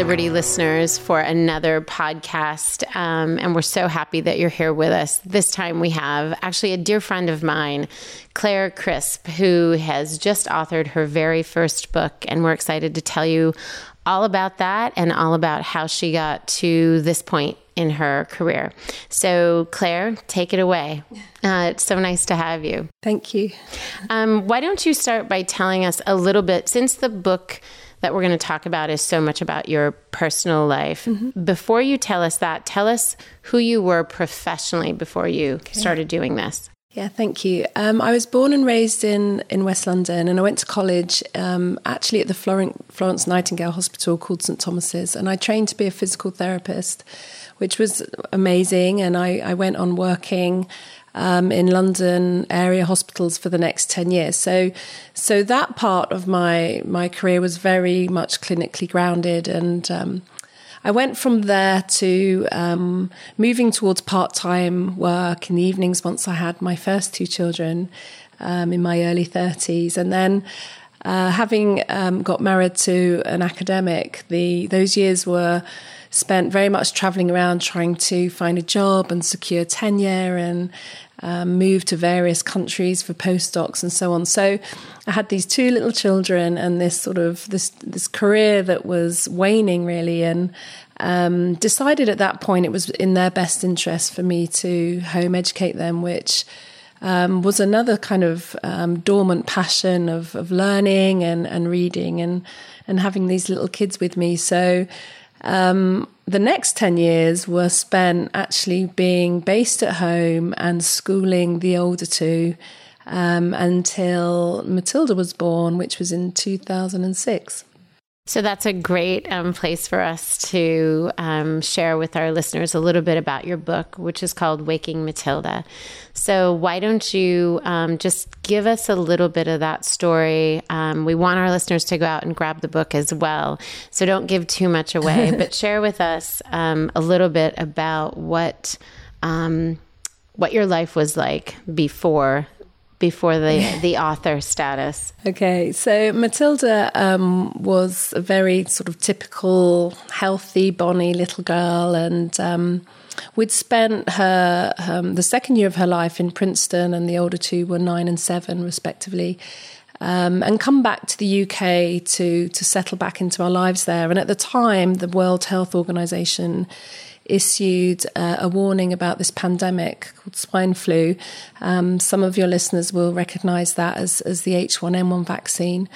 Liberty listeners, for another podcast. Um, and we're so happy that you're here with us. This time we have actually a dear friend of mine, Claire Crisp, who has just authored her very first book. And we're excited to tell you all about that and all about how she got to this point in her career. So, Claire, take it away. Uh, it's so nice to have you. Thank you. Um, why don't you start by telling us a little bit, since the book that we're going to talk about is so much about your personal life. Mm-hmm. Before you tell us that, tell us who you were professionally before you okay. started doing this. Yeah, thank you. Um, I was born and raised in, in West London, and I went to college um, actually at the Florence Nightingale Hospital called St Thomas's, and I trained to be a physical therapist, which was amazing. And I, I went on working um, in London area hospitals for the next 10 years. So, so that part of my, my career was very much clinically grounded. And um, I went from there to um, moving towards part time work in the evenings once I had my first two children um, in my early 30s. And then uh, having um, got married to an academic, the those years were spent very much traveling around trying to find a job and secure tenure and um, move to various countries for postdocs and so on. So I had these two little children and this sort of this this career that was waning really, and um, decided at that point it was in their best interest for me to home educate them, which. Um, was another kind of um, dormant passion of, of learning and, and reading and and having these little kids with me. So um, the next 10 years were spent actually being based at home and schooling the older two um, until Matilda was born, which was in 2006. So that's a great um, place for us to um, share with our listeners a little bit about your book, which is called Waking Matilda. So, why don't you um, just give us a little bit of that story? Um, we want our listeners to go out and grab the book as well. So, don't give too much away, but share with us um, a little bit about what um, what your life was like before before the the author status? Okay, so Matilda um, was a very sort of typical, healthy, bonny little girl, and um, we'd spent her um, the second year of her life in Princeton, and the older two were nine and seven, respectively. Um, and come back to the UK to to settle back into our lives there. And at the time, the World Health Organization issued uh, a warning about this pandemic called swine flu. Um, some of your listeners will recognize that as, as the H1N1 vaccine.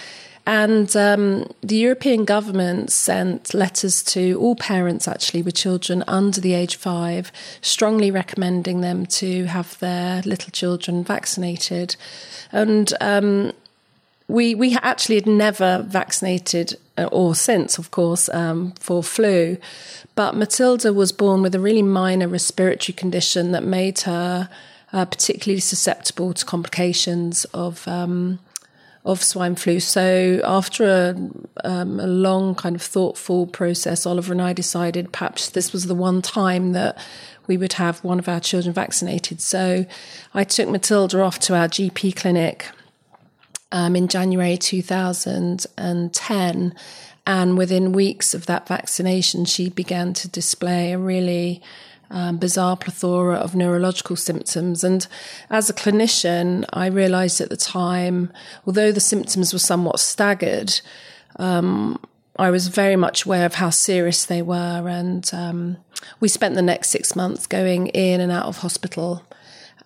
And um, the European government sent letters to all parents, actually, with children under the age of five, strongly recommending them to have their little children vaccinated. And um, we we actually had never vaccinated, uh, or since, of course, um, for flu. But Matilda was born with a really minor respiratory condition that made her uh, particularly susceptible to complications of um, of swine flu. So after a, um, a long kind of thoughtful process, Oliver and I decided perhaps this was the one time that we would have one of our children vaccinated. So I took Matilda off to our GP clinic um, in January 2010. And within weeks of that vaccination, she began to display a really um, bizarre plethora of neurological symptoms. And as a clinician, I realized at the time, although the symptoms were somewhat staggered, um, I was very much aware of how serious they were. And um, we spent the next six months going in and out of hospital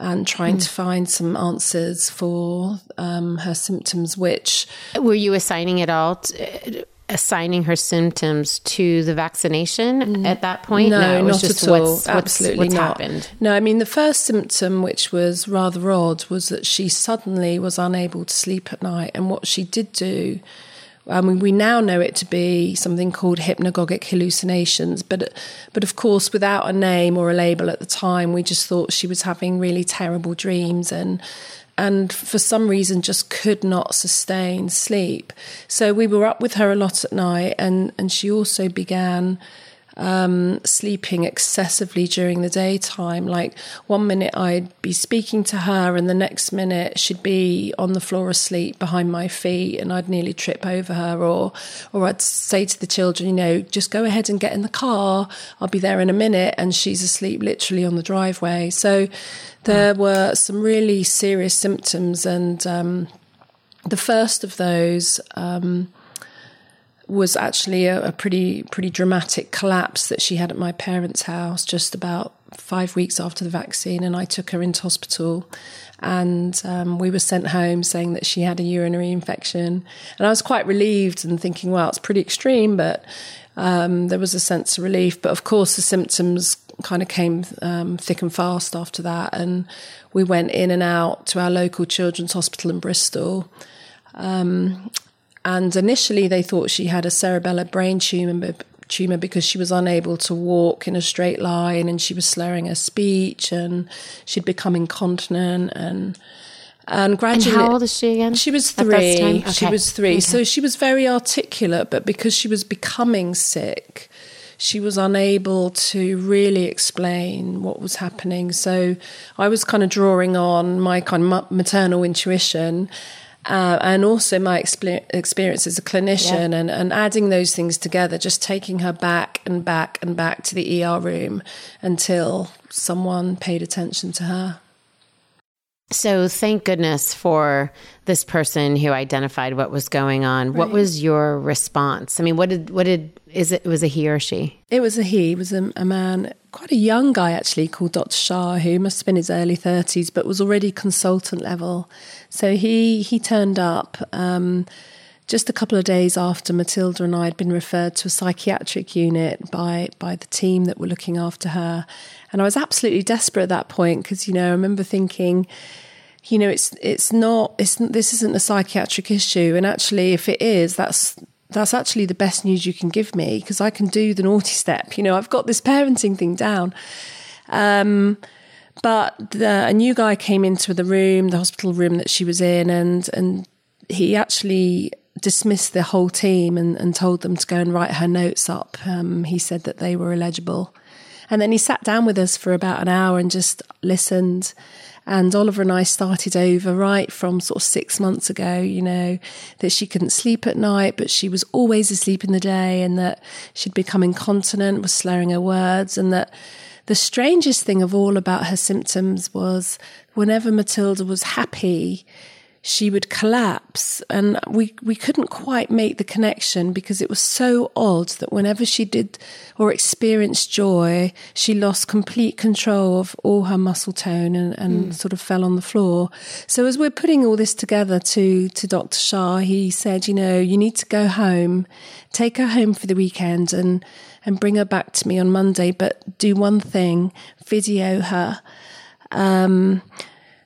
and trying mm. to find some answers for um, her symptoms, which. Were you assigning it all? To, assigning her symptoms to the vaccination at that point? No, no not at all. What's, Absolutely what's, not. happened? No, I mean, the first symptom, which was rather odd, was that she suddenly was unable to sleep at night. And what she did do I mean, we now know it to be something called hypnagogic hallucinations, but but of course, without a name or a label at the time, we just thought she was having really terrible dreams and and for some reason just could not sustain sleep. So we were up with her a lot at night, and and she also began um, sleeping excessively during the daytime. Like one minute I'd be speaking to her, and the next minute she'd be on the floor asleep behind my feet, and I'd nearly trip over her. Or, or I'd say to the children, you know, just go ahead and get in the car. I'll be there in a minute, and she's asleep literally on the driveway. So there were some really serious symptoms, and um, the first of those. Um, was actually a, a, pretty pretty dramatic collapse that she had at my parents' house just about five weeks after the vaccine, and I took her into hospital, and um, we were sent home saying that she had a urinary infection, and I was quite relieved and thinking, well, it's pretty extreme, but um, there was a sense of relief. But of course, the symptoms kind of came um, thick and fast after that, and we went in and out to our local children's hospital in Bristol. Um, and initially, they thought she had a cerebellar brain tumor, tumor because she was unable to walk in a straight line and she was slurring her speech and she'd become incontinent and and gradually. And how old is she again? She was three. Okay. She was three. Okay. So she was very articulate, but because she was becoming sick, she was unable to really explain what was happening. So I was kind of drawing on my kind of maternal intuition uh, and also my experience as a clinician yeah. and, and adding those things together, just taking her back and back and back to the ER room until someone paid attention to her. So thank goodness for this person who identified what was going on. Right. What was your response? I mean, what did what did is it was a he or she? It was a he. It was a, a man, quite a young guy actually, called Dr. Shah, who must have been his early thirties, but was already consultant level. So he he turned up. Um, just a couple of days after Matilda and I had been referred to a psychiatric unit by by the team that were looking after her, and I was absolutely desperate at that point because, you know, I remember thinking, you know, it's it's not it's this isn't a psychiatric issue, and actually, if it is, that's that's actually the best news you can give me because I can do the naughty step. You know, I've got this parenting thing down. Um, but the, a new guy came into the room, the hospital room that she was in, and and he actually dismissed the whole team and, and told them to go and write her notes up. Um, he said that they were illegible. And then he sat down with us for about an hour and just listened. And Oliver and I started over right from sort of six months ago, you know, that she couldn't sleep at night, but she was always asleep in the day and that she'd become incontinent, was slurring her words, and that the strangest thing of all about her symptoms was whenever Matilda was happy, she would collapse and we we couldn't quite make the connection because it was so odd that whenever she did or experienced joy she lost complete control of all her muscle tone and, and mm. sort of fell on the floor so as we're putting all this together to to Dr. Shah he said you know you need to go home take her home for the weekend and and bring her back to me on Monday but do one thing video her um,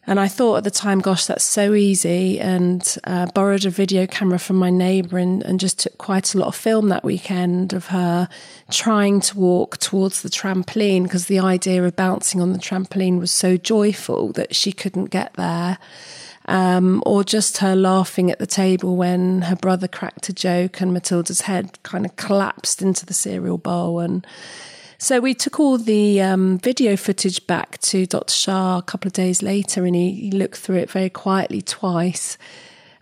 and I thought at the time, gosh, that's so easy. And uh, borrowed a video camera from my neighbour and, and just took quite a lot of film that weekend of her trying to walk towards the trampoline because the idea of bouncing on the trampoline was so joyful that she couldn't get there. Um, or just her laughing at the table when her brother cracked a joke and Matilda's head kind of collapsed into the cereal bowl. And so we took all the um, video footage back to Dr. Shah a couple of days later, and he, he looked through it very quietly twice.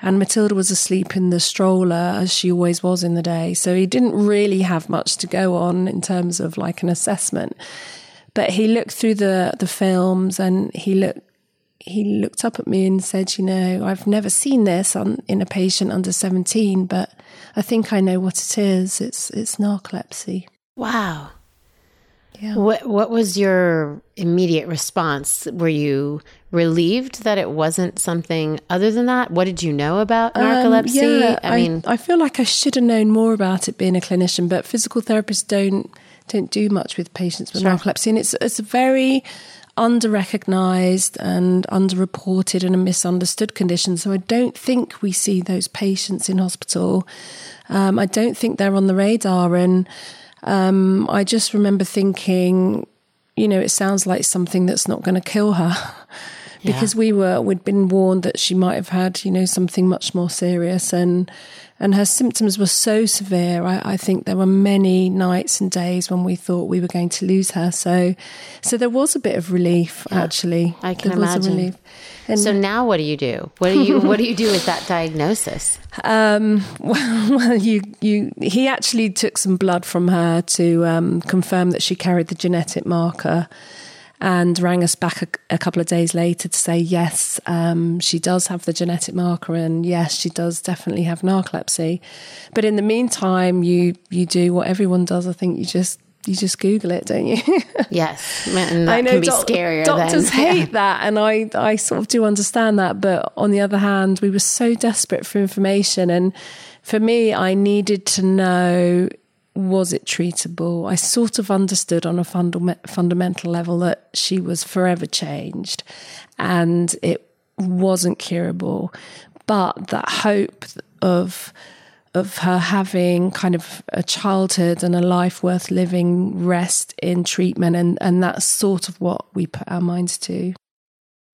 And Matilda was asleep in the stroller as she always was in the day. So he didn't really have much to go on in terms of like an assessment. But he looked through the, the films and he looked he looked up at me and said, You know, I've never seen this on, in a patient under 17, but I think I know what it is. It's, it's narcolepsy. Wow. Yeah. What What was your immediate response? Were you relieved that it wasn't something other than that? What did you know about um, narcolepsy? Um, yeah, I, I mean, I feel like I should have known more about it being a clinician, but physical therapists don't don't do much with patients with sure. narcolepsy, and it's it's a very under recognized and underreported and a misunderstood condition. So I don't think we see those patients in hospital. Um, I don't think they're on the radar. And um, I just remember thinking, you know, it sounds like something that's not going to kill her. because yeah. we were we'd been warned that she might have had you know something much more serious and and her symptoms were so severe. I, I, think there were many nights and days when we thought we were going to lose her. So, so there was a bit of relief. Yeah, actually, I can there imagine. And so now, what do you do? What do you What do you do with that diagnosis? Um, well, well, you you he actually took some blood from her to um, confirm that she carried the genetic marker and rang us back a, a, couple of days later to say yes, um, she does have the genetic marker, and yes, she does definitely have narcolepsy. But in the meantime, you you do what everyone does. I think you just you just Google it, don't you? yes, I know can be doc- scarier. Doctors then. hate that, and I I sort of do understand that. But on the other hand, we were so desperate for information, and for me, I needed to know was it treatable? I sort of understood on a funda- fundamental level that she was forever changed and it wasn't curable. But that hope of of her having kind of a childhood and a life worth living rest in treatment and, and that's sort of what we put our minds to.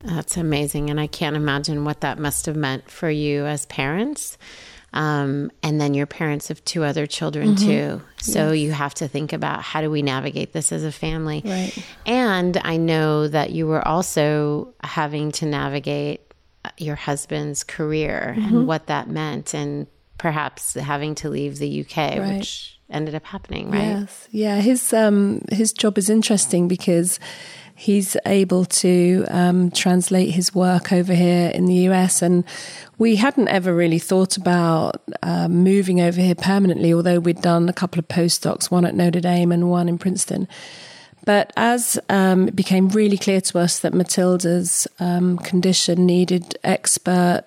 That's amazing. And I can't imagine what that must have meant for you as parents. Um, and then your parents have two other children mm-hmm. too. So yes. you have to think about how do we navigate this as a family. Right. And I know that you were also having to navigate uh, your husband's career mm-hmm. and what that meant, and perhaps having to leave the UK, right. which ended up happening, right? Yes. Yeah. His um his job is interesting because he's able to um, translate his work over here in the US. And we hadn't ever really thought about uh, moving over here permanently, although we'd done a couple of postdocs, one at Notre Dame and one in Princeton. But as um, it became really clear to us that Matilda's um, condition needed expert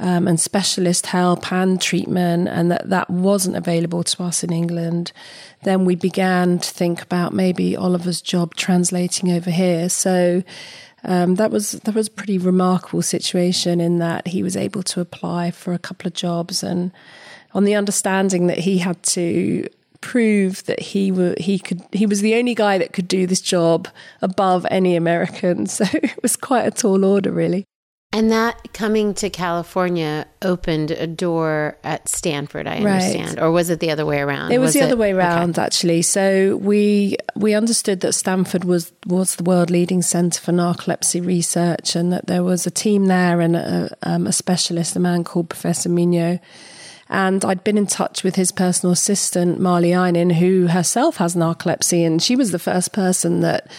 um, and specialist help and treatment, and that that wasn't available to us in England, then we began to think about maybe Oliver's job translating over here. So. Um, that was that was a pretty remarkable situation in that he was able to apply for a couple of jobs and on the understanding that he had to prove that he were, he could he was the only guy that could do this job above any American. So it was quite a tall order, really. And that coming to California opened a door at Stanford, I understand, right. or was it the other way around? It was, was the it? other way around, okay. actually. So we we understood that Stanford was was the world leading centre for narcolepsy research, and that there was a team there and a, um, a specialist, a man called Professor Mignot. And I'd been in touch with his personal assistant, Marley Einin, who herself has narcolepsy, and she was the first person that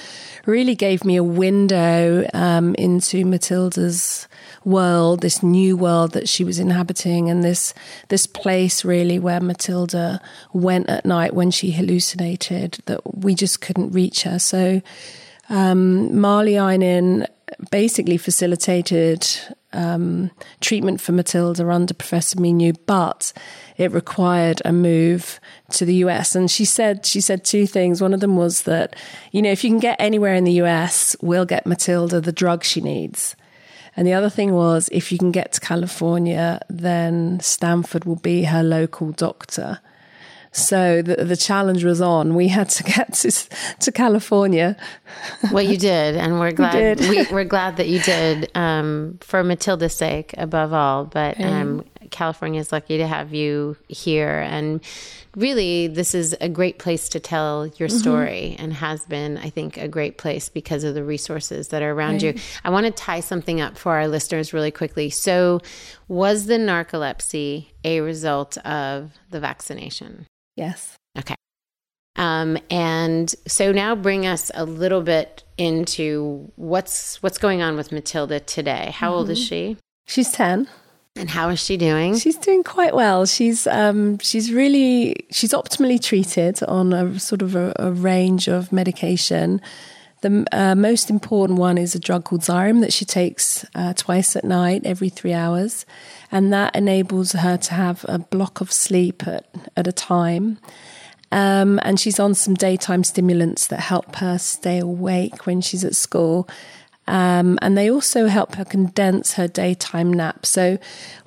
really gave me a window um, into Matilda's world, this new world that she was inhabiting, and this this place really where Matilda went at night when she hallucinated. That we just couldn't reach her. So um, Marley Einin basically facilitated um, treatment for Matilda under Professor Mignot, but it required a move to the US. And she said she said two things. One of them was that, you know, if you can get anywhere in the US, we'll get Matilda the drug she needs. And the other thing was if you can get to California, then Stanford will be her local doctor. So the, the challenge was on. We had to get to, to California. well, you did, and we're glad we are glad that you did um, for Matilda's sake above all. But um, California is lucky to have you here, and really, this is a great place to tell your mm-hmm. story, mm-hmm. and has been, I think, a great place because of the resources that are around right. you. I want to tie something up for our listeners really quickly. So, was the narcolepsy a result of the vaccination? Yes. Okay. Um, and so now bring us a little bit into what's what's going on with Matilda today. How mm-hmm. old is mm-hmm. she? She's ten. And how is she doing? She's doing quite well. She's um, she's really she's optimally treated on a sort of a, a range of medication. The uh, most important one is a drug called Xyrem that she takes uh, twice at night, every three hours and that enables her to have a block of sleep at, at a time. Um, and she's on some daytime stimulants that help her stay awake when she's at school. Um, and they also help her condense her daytime nap. So,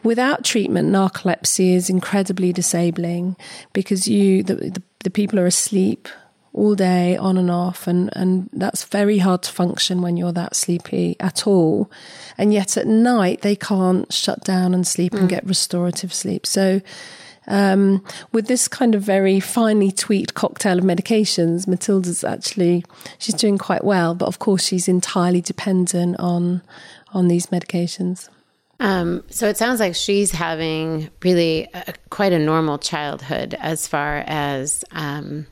without treatment, narcolepsy is incredibly disabling because you the, the, the people are asleep all day on and off and and that's very hard to function when you're that sleepy at all and yet at night they can't shut down and sleep mm. and get restorative sleep so um, with this kind of very finely tweaked cocktail of medications, Matilda's actually she's doing quite well, but of course she's entirely dependent on on these medications. Um, so it sounds like she's having really a, quite a normal childhood as far as um,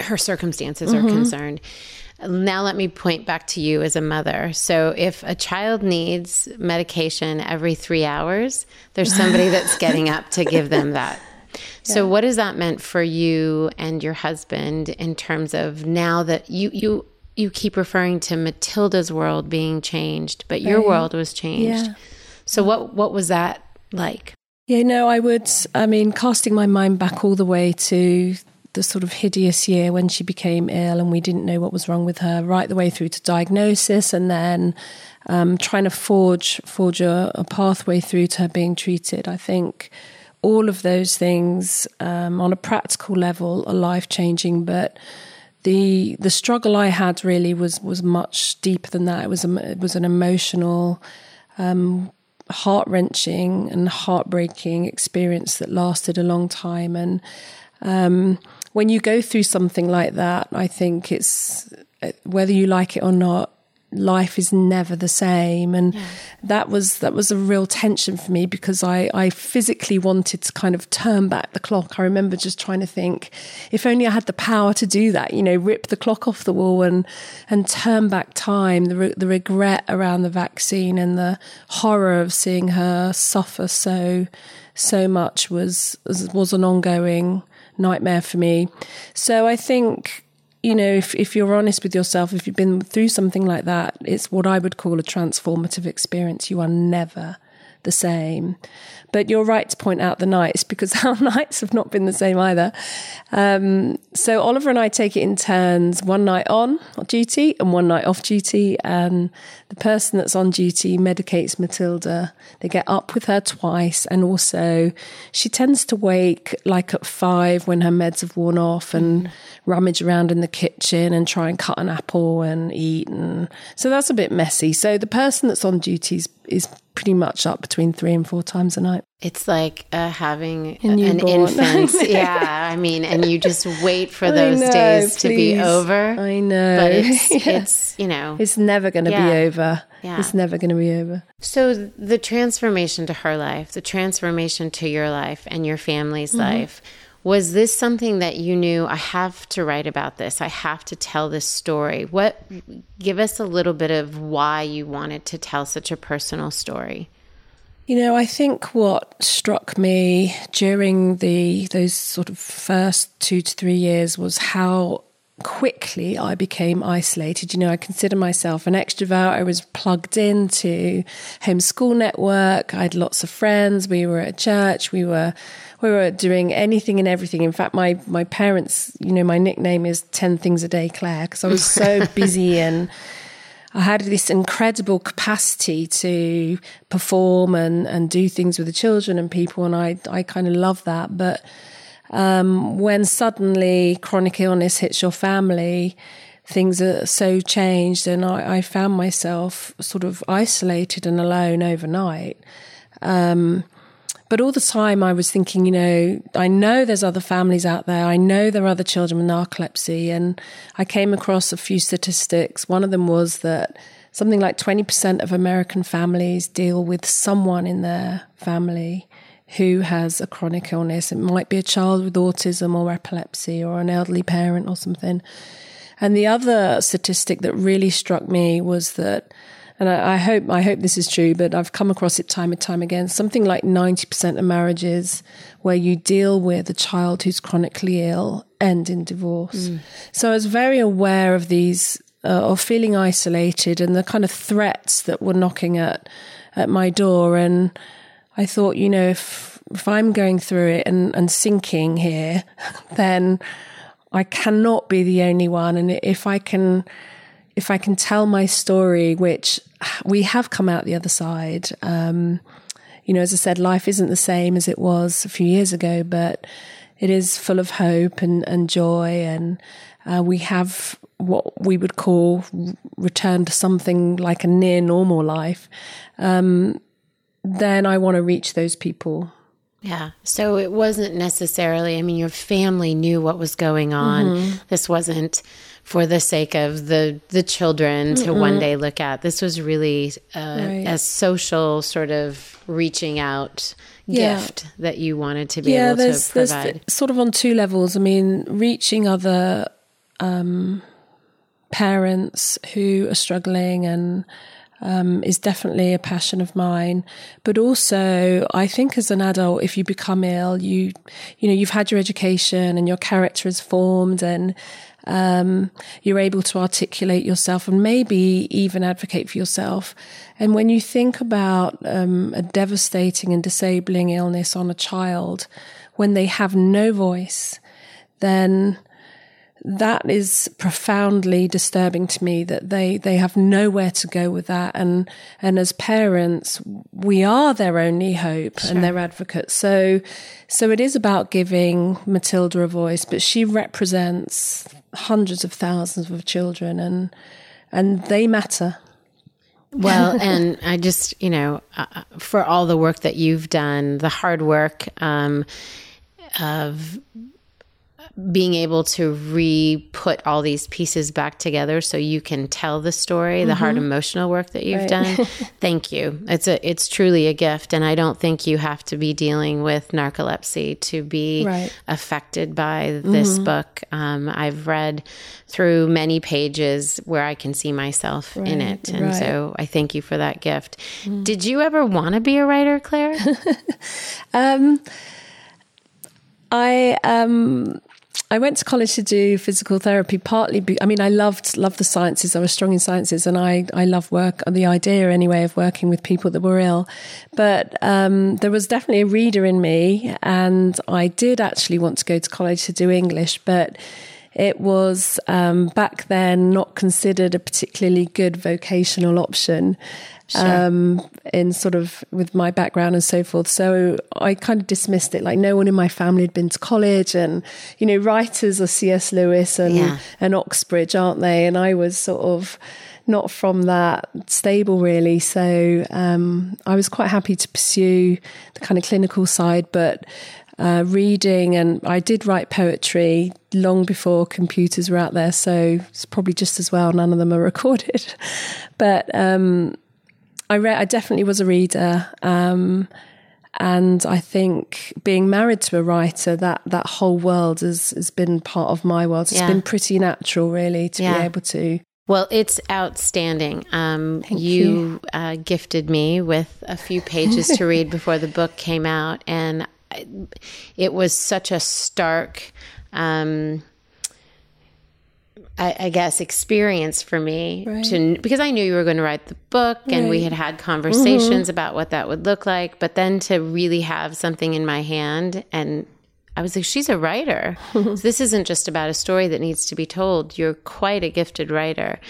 her circumstances mm-hmm. are concerned. Now, let me point back to you as a mother. So, if a child needs medication every three hours, there's somebody that's getting up to give them that. Yeah. So, what has that meant for you and your husband in terms of now that you you you keep referring to Matilda's world being changed, but your right. world was changed. Yeah. So, what what was that like? Yeah, no, I would. I mean, casting my mind back all the way to the sort of hideous year when she became ill and we didn't know what was wrong with her, right the way through to diagnosis, and then um, trying to forge forge a, a, pathway through to her being treated. I think all of those things um, on a practical level are life changing, but the the struggle I had really was was much deeper than that. It was a, it was an emotional. Um, heart wrenching and heartbreaking experience that lasted a long time. And um, when you go through something like that, I think it's uh, whether you like it or not, life is never the same and yeah. that was that was a real tension for me because I, I physically wanted to kind of turn back the clock i remember just trying to think if only i had the power to do that you know rip the clock off the wall and and turn back time the, the regret around the vaccine and the horror of seeing her suffer so so much was was an ongoing nightmare for me. So I think, you know, if, if you're honest with yourself, if you've been through something like that, it's what I would call a transformative experience. You are never the same. But you're right to point out the nights because our nights have not been the same either. Um, so Oliver and I take it in turns one night on duty and one night off duty. And the person that's on duty medicates Matilda. They get up with her twice. And also, she tends to wake like at five when her meds have worn off and mm. rummage around in the kitchen and try and cut an apple and eat. And so that's a bit messy. So the person that's on duty is pretty much up between three and four times a night. It's like uh, having an infant. yeah, I mean, and you just wait for those know, days please. to be over. I know. But it's, yeah. it's you know. It's never going to yeah. be over. Yeah. It's never going to be over. So the transformation to her life, the transformation to your life and your family's mm-hmm. life, was this something that you knew I have to write about this? I have to tell this story. What give us a little bit of why you wanted to tell such a personal story? You know, I think what struck me during the those sort of first two to three years was how quickly I became isolated. You know, I consider myself an extrovert. I was plugged into homeschool network. I had lots of friends. We were at church. We were we were doing anything and everything. In fact, my my parents, you know, my nickname is Ten Things a Day Claire because I was so busy and I had this incredible capacity to perform and, and do things with the children and people, and I, I kind of love that. But um, when suddenly chronic illness hits your family, things are so changed, and I, I found myself sort of isolated and alone overnight. Um, but all the time I was thinking, you know, I know there's other families out there. I know there are other children with narcolepsy. And I came across a few statistics. One of them was that something like 20% of American families deal with someone in their family who has a chronic illness. It might be a child with autism or epilepsy or an elderly parent or something. And the other statistic that really struck me was that and I, I, hope I hope this is true, but I've come across it time and time again. Something like ninety percent of marriages where you deal with a child who's chronically ill end in divorce. Mm. So I was very aware of these, uh, of feeling isolated and the kind of threats that were knocking at at my door and. I thought, you know, if if I'm going through it and, and sinking here, then I cannot be the only one. And if I can if I can tell my story, which we have come out the other side, um, you know, as I said, life isn't the same as it was a few years ago, but it is full of hope and, and joy. And uh, we have what we would call return to something like a near normal life. Um, then I want to reach those people. Yeah. So it wasn't necessarily, I mean, your family knew what was going on. Mm-hmm. This wasn't for the sake of the the children to mm one day look at. This was really uh, right. a social sort of reaching out yeah. gift that you wanted to be yeah, able to provide. sort of on two levels. I mean, reaching other um, parents who are struggling and um, is definitely a passion of mine. But also, I think as an adult, if you become ill, you you know you've had your education and your character is formed, and um, you're able to articulate yourself and maybe even advocate for yourself. And when you think about um, a devastating and disabling illness on a child, when they have no voice, then that is profoundly disturbing to me that they, they have nowhere to go with that. And, and as parents, we are their only hope sure. and their advocate So, so it is about giving Matilda a voice, but she represents hundreds of thousands of children and, and they matter. Well, and I just, you know, uh, for all the work that you've done, the hard work um, of being able to re put all these pieces back together so you can tell the story, mm-hmm. the hard mm-hmm. emotional work that you've right. done. Thank you. It's a it's truly a gift and I don't think you have to be dealing with narcolepsy to be right. affected by this mm-hmm. book. Um, I've read through many pages where I can see myself right. in it. And so I thank you for that gift. Mm. Did you ever want to be a writer, Claire? um I um I went to college to do physical therapy. Partly, be, I mean, I loved loved the sciences. I was strong in sciences, and I I love work. The idea, anyway, of working with people that were ill. But um, there was definitely a reader in me, and I did actually want to go to college to do English, but it was um, back then not considered a particularly good vocational option sure. um, in sort of with my background and so forth. So I kind of dismissed it. Like no one in my family had been to college, and you know, writers are C.S. Lewis and yeah. and Oxbridge, aren't they? And I was sort of not from that stable really. So um, I was quite happy to pursue the kind of clinical side, but. Uh, reading and I did write poetry long before computers were out there, so it's probably just as well none of them are recorded. But um, I read. I definitely was a reader, um, and I think being married to a writer, that that whole world has has been part of my world. It's yeah. been pretty natural, really, to yeah. be able to. Well, it's outstanding. Um, you, you. Uh, gifted me with a few pages to read before the book came out, and it was such a stark. Um, I, I, guess experience for me right. to because I knew you were going to write the book and we had had conversations mm-hmm. about what that would look like but then to really have something in my hand and I was like she's a writer so this isn't just about a story that needs to be told you're quite a gifted writer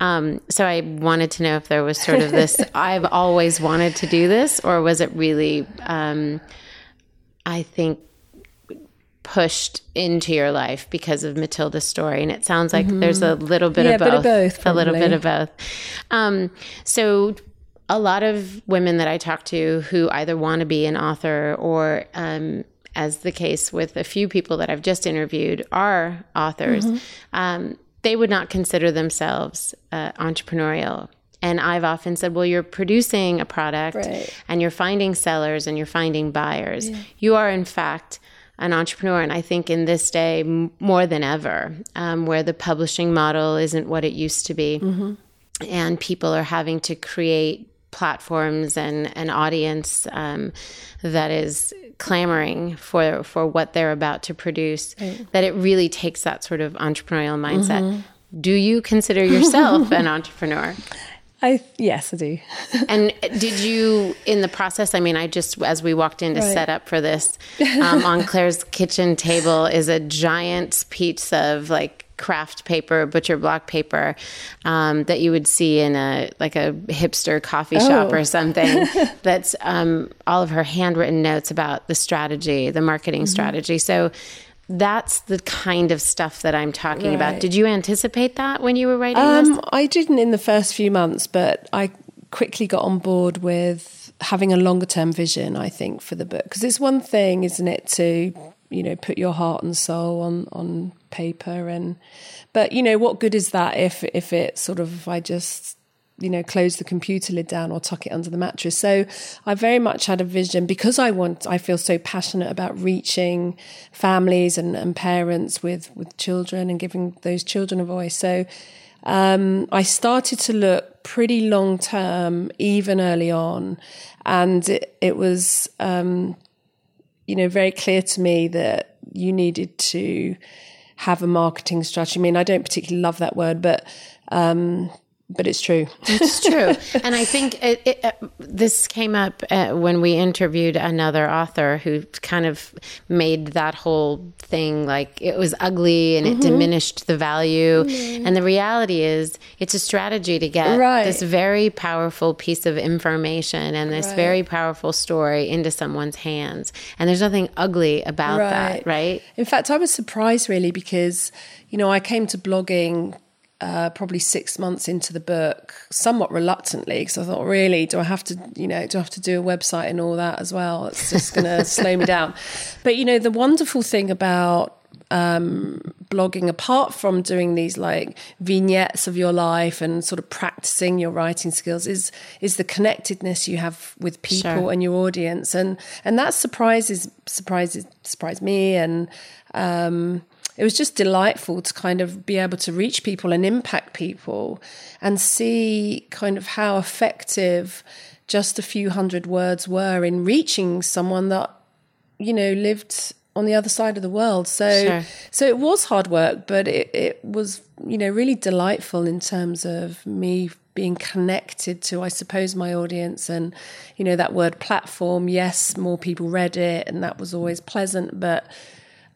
um, so I wanted to know if there was sort of this I've always wanted to do this or was it really um, I think pushed into your life because of Matilda's story. And it sounds like mm-hmm. there's a little bit yeah, of both. Bit of both a little bit of both. Um, so a lot of women that I talk to who either want to be an author or um, as the case with a few people that I've just interviewed are authors, mm-hmm. um, they would not consider themselves uh, entrepreneurial. And I've often said, well, you're producing a product right. and you're finding sellers and you're finding buyers. Yeah. You are, in fact, an entrepreneur. And I think in this day, m- more than ever, um, where the publishing model isn't what it used to be, mm-hmm. and people are having to create platforms and an audience um, that is clamoring for for what they're about to produce right. that it really takes that sort of entrepreneurial mindset mm-hmm. do you consider yourself an entrepreneur I yes, I do. and did you in the process? I mean, I just as we walked in to right. set up for this, um, on Claire's kitchen table is a giant piece of like craft paper, butcher block paper um, that you would see in a like a hipster coffee oh. shop or something. that's um, all of her handwritten notes about the strategy, the marketing mm-hmm. strategy. So that's the kind of stuff that I'm talking right. about. Did you anticipate that when you were writing um, this? I didn't in the first few months, but I quickly got on board with having a longer term vision, I think, for the book. Because it's one thing, isn't it, to, you know, put your heart and soul on, on paper and but you know what good is that if if it sort of if I just you know, close the computer lid down or tuck it under the mattress. So I very much had a vision because I want, I feel so passionate about reaching families and, and parents with, with children and giving those children a voice. So um, I started to look pretty long term, even early on. And it, it was, um, you know, very clear to me that you needed to have a marketing strategy. I mean, I don't particularly love that word, but, um, but it's true. it's true. And I think it, it, uh, this came up uh, when we interviewed another author who kind of made that whole thing like it was ugly and mm-hmm. it diminished the value. Mm-hmm. And the reality is, it's a strategy to get right. this very powerful piece of information and this right. very powerful story into someone's hands. And there's nothing ugly about right. that, right? In fact, I was surprised really because, you know, I came to blogging uh, probably six months into the book, somewhat reluctantly, because I thought, really, do I have to, you know, do I have to do a website and all that as well? It's just going to slow me down. But you know, the wonderful thing about um, blogging, apart from doing these like vignettes of your life and sort of practicing your writing skills, is is the connectedness you have with people sure. and your audience, and and that surprises surprises surprised me and. Um, it was just delightful to kind of be able to reach people and impact people and see kind of how effective just a few hundred words were in reaching someone that you know lived on the other side of the world so sure. so it was hard work but it, it was you know really delightful in terms of me being connected to i suppose my audience and you know that word platform yes more people read it and that was always pleasant but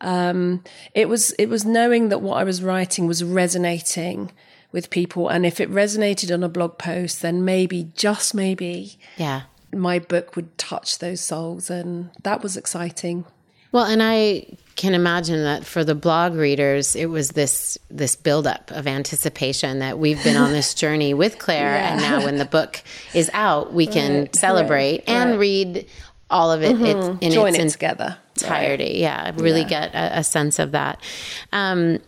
um, it was it was knowing that what I was writing was resonating with people, and if it resonated on a blog post, then maybe just maybe, yeah, my book would touch those souls, and that was exciting. Well, and I can imagine that for the blog readers, it was this this buildup of anticipation that we've been on this journey with Claire, yeah. and now when the book is out, we can right, celebrate right, and right. read all of it mm-hmm. in Join its it together entirety. Right. Yeah, really yeah. get a, a, sense of that. Um,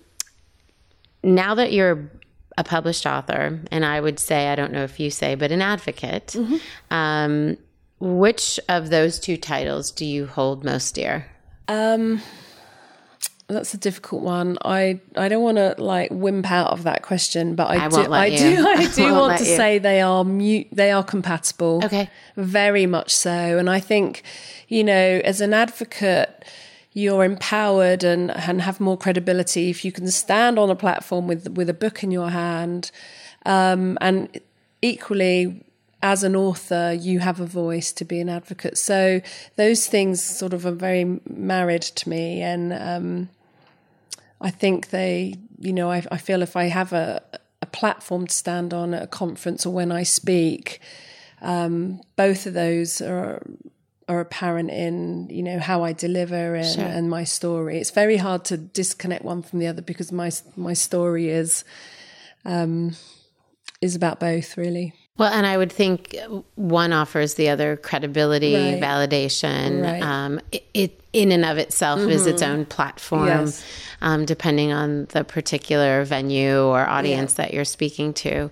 now that you're a published author, and I would say, I don't know if you say, but an advocate, mm-hmm. um, which of those two titles do you hold most dear? Um, that's a difficult one. I I don't want to like wimp out of that question, but I, I do I you. do I do want to you. say they are mute they are compatible. Okay. Very much so. And I think, you know, as an advocate, you're empowered and, and have more credibility if you can stand on a platform with with a book in your hand. Um, and equally as an author, you have a voice to be an advocate. So those things sort of are very married to me, and um, I think they, you know, I, I feel if I have a, a platform to stand on at a conference or when I speak, um, both of those are are apparent in you know how I deliver and, sure. and, my story. It's very hard to disconnect one from the other because my my story is um, is about both really. Well, and I would think one offers the other credibility, right. validation. Right. Um, it, it, in and of itself mm-hmm. is its mm-hmm. own platform, yes. um, depending on the particular venue or audience yeah. that you're speaking to.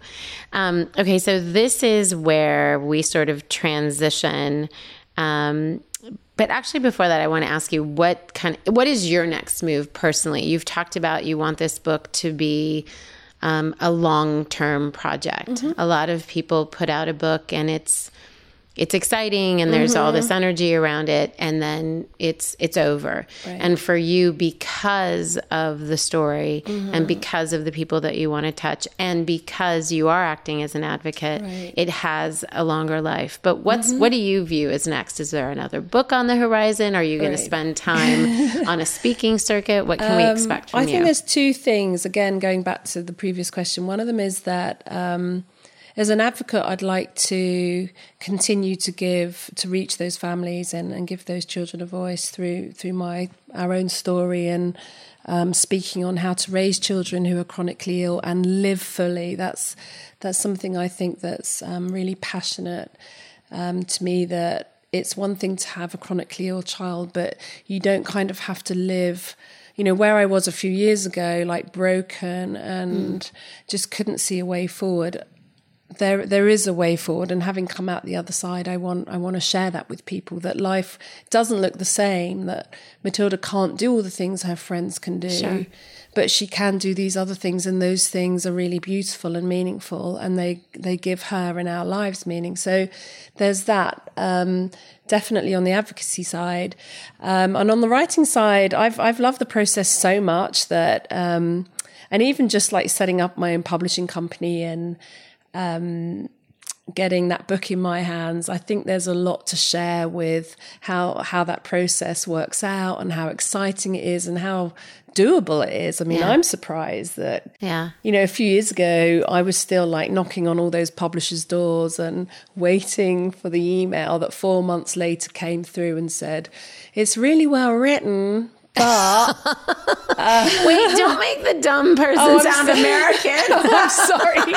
Um, okay, so this is where we sort of transition. Um, but actually, before that, I want to ask you what kind of, what is your next move personally? You've talked about you want this book to be um, a long term project. Mm-hmm. A lot of people put out a book and it's it's exciting and there's all this mm-hmm. energy around it and then it's it's over. And for you because of the story and mm-hmm. because of the people that you want to touch and because you are acting as an advocate it has a longer life. But what's mm-hmm. what do you view as next? Is there another book on the horizon? Are you going to spend time on a speaking circuit? What can we um, expect from I you? think there's two things. Again, going back to the previous question, one of them is that um, as an advocate, I'd like to continue to give to reach those families and, and give those children a voice through through my our own story and um, speaking on how to raise children who are chronically ill and live fully. That's that's something I think that's um, really passionate um, to me. That it's one thing to have a chronically ill child, but you don't kind of have to live you know where I was a few years ago, like broken and just couldn't see a way forward. There, there is a way forward, and having come out the other side, I want, I want to share that with people that life doesn't look the same. That Matilda can't do all the things her friends can do, but she can do these other things, and those things are really beautiful and meaningful, and they, they give her and our lives meaning. So, there's that. Um, definitely on the advocacy side, um, and on the writing side, I've I've loved the process so much that, um, and even just like setting up my own publishing company and um, getting that book in my hands, I think there's a lot to share with how how that process works out and how exciting it is and how doable it is. I mean, Yeah. I'm surprised that Yeah. you know, a few years ago, I was still like knocking on all those publishers' doors and waiting for the email that four months later came through and said, It's really well written, but wait don't make the dumb person Oh, sound sorry. american I'm sorry.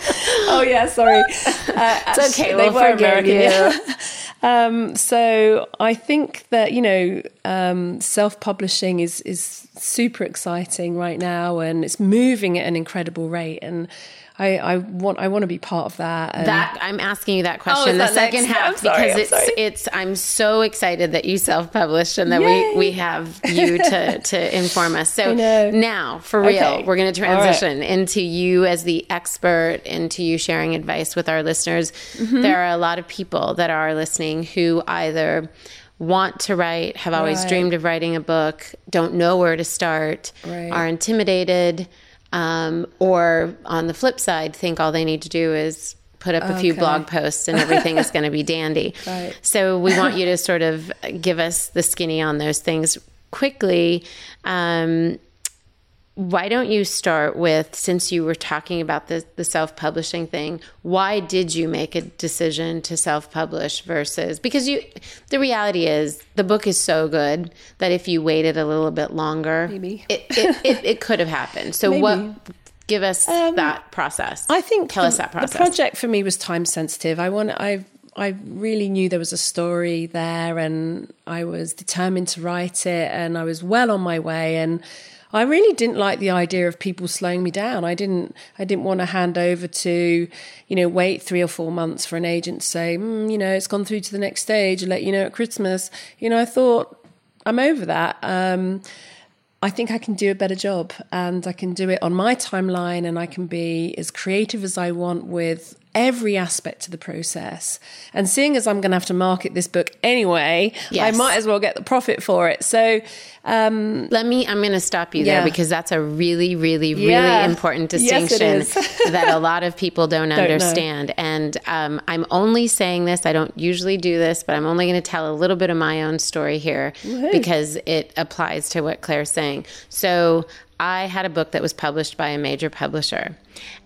oh, yeah, sorry. Uh, it's okay they we'll were American, yeah. Um, so I think that you know um, self-publishing is is super exciting right now, and it's moving at an incredible rate. And I, I want I want to be part of that. And That I'm asking you that question Oh, the that second next? half sorry, because I'm it's it's I'm so excited that you self published and that Yay. we we have you to to inform us. So now for real, Okay. we're going to All right. transition into you as the expert, into you sharing advice with our listeners. Mm-hmm. There are a lot of people that are listening who either want to write, have always Right. dreamed of writing a book, don't know where to start, Right. are intimidated, um, or on the flip side, think all they need to do is put up a few blog posts and everything is going to be dandy. Right. So we want you to sort of give us the skinny on those things quickly. Um, why don't you start with since you were talking about the, the self-publishing thing why did you make a decision to self-publish versus because you the reality is the book is so good that if you waited a little bit longer Maybe. it, it, it, it could have happened so what give us um, that process I think tell the, us that process The project for me was time sensitive. I want I I really knew there was a story there, and I was determined to write it, and I was well on my way, and. I really didn't like the idea of people slowing me down. I didn't. I didn't want to hand over to, you know, wait three or four months for an agent to say, mm, you know, it's gone through to the next stage. I'll let you know at Christmas. You know, I thought I'm over that. Um, I think I can do a better job and I can do it on my timeline and I can be as creative as I want with every aspect of the process. And seeing as I'm going to have to market this book anyway, Yes. I might as well get the profit for it. So, um, Let me, I'm going to stop you there because that's a really, really, really important distinction is. that a lot of people don't, know. understand. And um, I'm only saying this, I don't usually do this, but I'm only going to tell a little bit of my own story here because it applies to what Claire's saying. So I had a book that was published by a major publisher.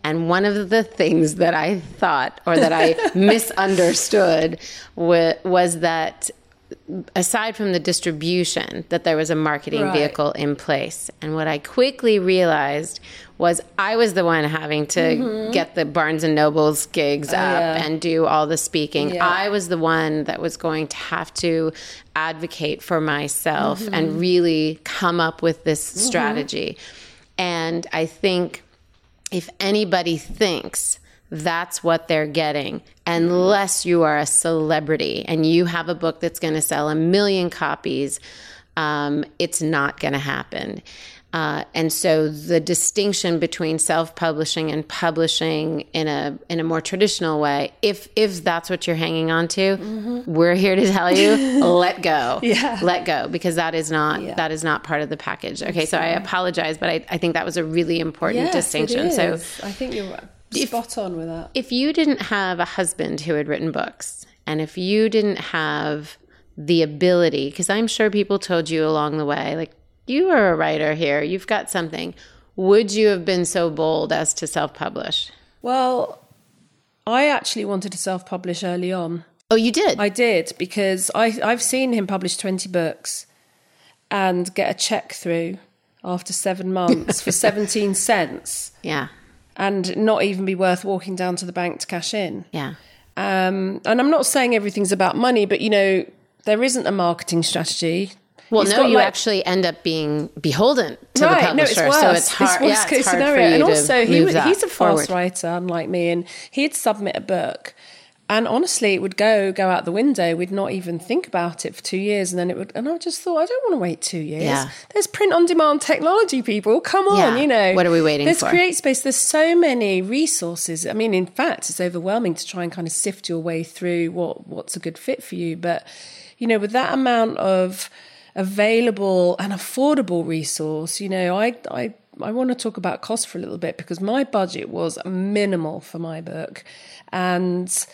And one of the things that I thought or that I misunderstood wa- was that aside from the distribution that there was a marketing Right. vehicle in place and what i quickly realized was i was the one having to mm-hmm. get the barnes and nobles gigs oh, up yeah. and do all the speaking Yeah. i was the one that was going to have to advocate for myself and mm-hmm. really come up with this mm-hmm. strategy and i think if anybody thinks that's what they're getting, unless you are a celebrity and you have a book that's going to sell a million copies, um, it's not going to happen. Uh, and so the distinction between self-publishing and publishing in a in a more traditional way, if if that's what you're hanging on to, mm-hmm. we're here to tell you, let go. Yeah. Let go because that is not yeah. that is not part of the package. Okay, so I apologize, but I, I think that was a really important yes, distinction. So I think you're spot on with that. If you didn't have a husband who had written books, and if you didn't have the ability, because I'm sure people told you along the way, like you are a writer here, you've got something. Would you have been so bold as to self publish? Well, I actually wanted to self publish early on. Oh, you did? I did because I, I've seen him publish 20 books and get a check through after seven months for 17 cents. Yeah. And not even be worth walking down to the bank to cash in. Yeah. Um, and I'm not saying everything's about money, but you know, there isn't a marketing strategy. Well, He's no, you like, actually end up being beholden to right, the publisher, no, it's so it's hard. Worst yeah, case it's scenario. and also, he, he's a fast writer, unlike me, and he'd submit a book, and honestly, it would go go out the window. We'd not even think about it for two years, and then it would. And I just thought, I don't want to wait two years. Yeah. There's print on demand technology, people. Come on, yeah. you know. What are we waiting there's for? There's CreateSpace. There's so many resources. I mean, in fact, it's overwhelming to try and kind of sift your way through what what's a good fit for you, but you know, with that amount of available and affordable resource, you know, I, I, I want to talk about cost for a little bit because my budget was minimal for my book. And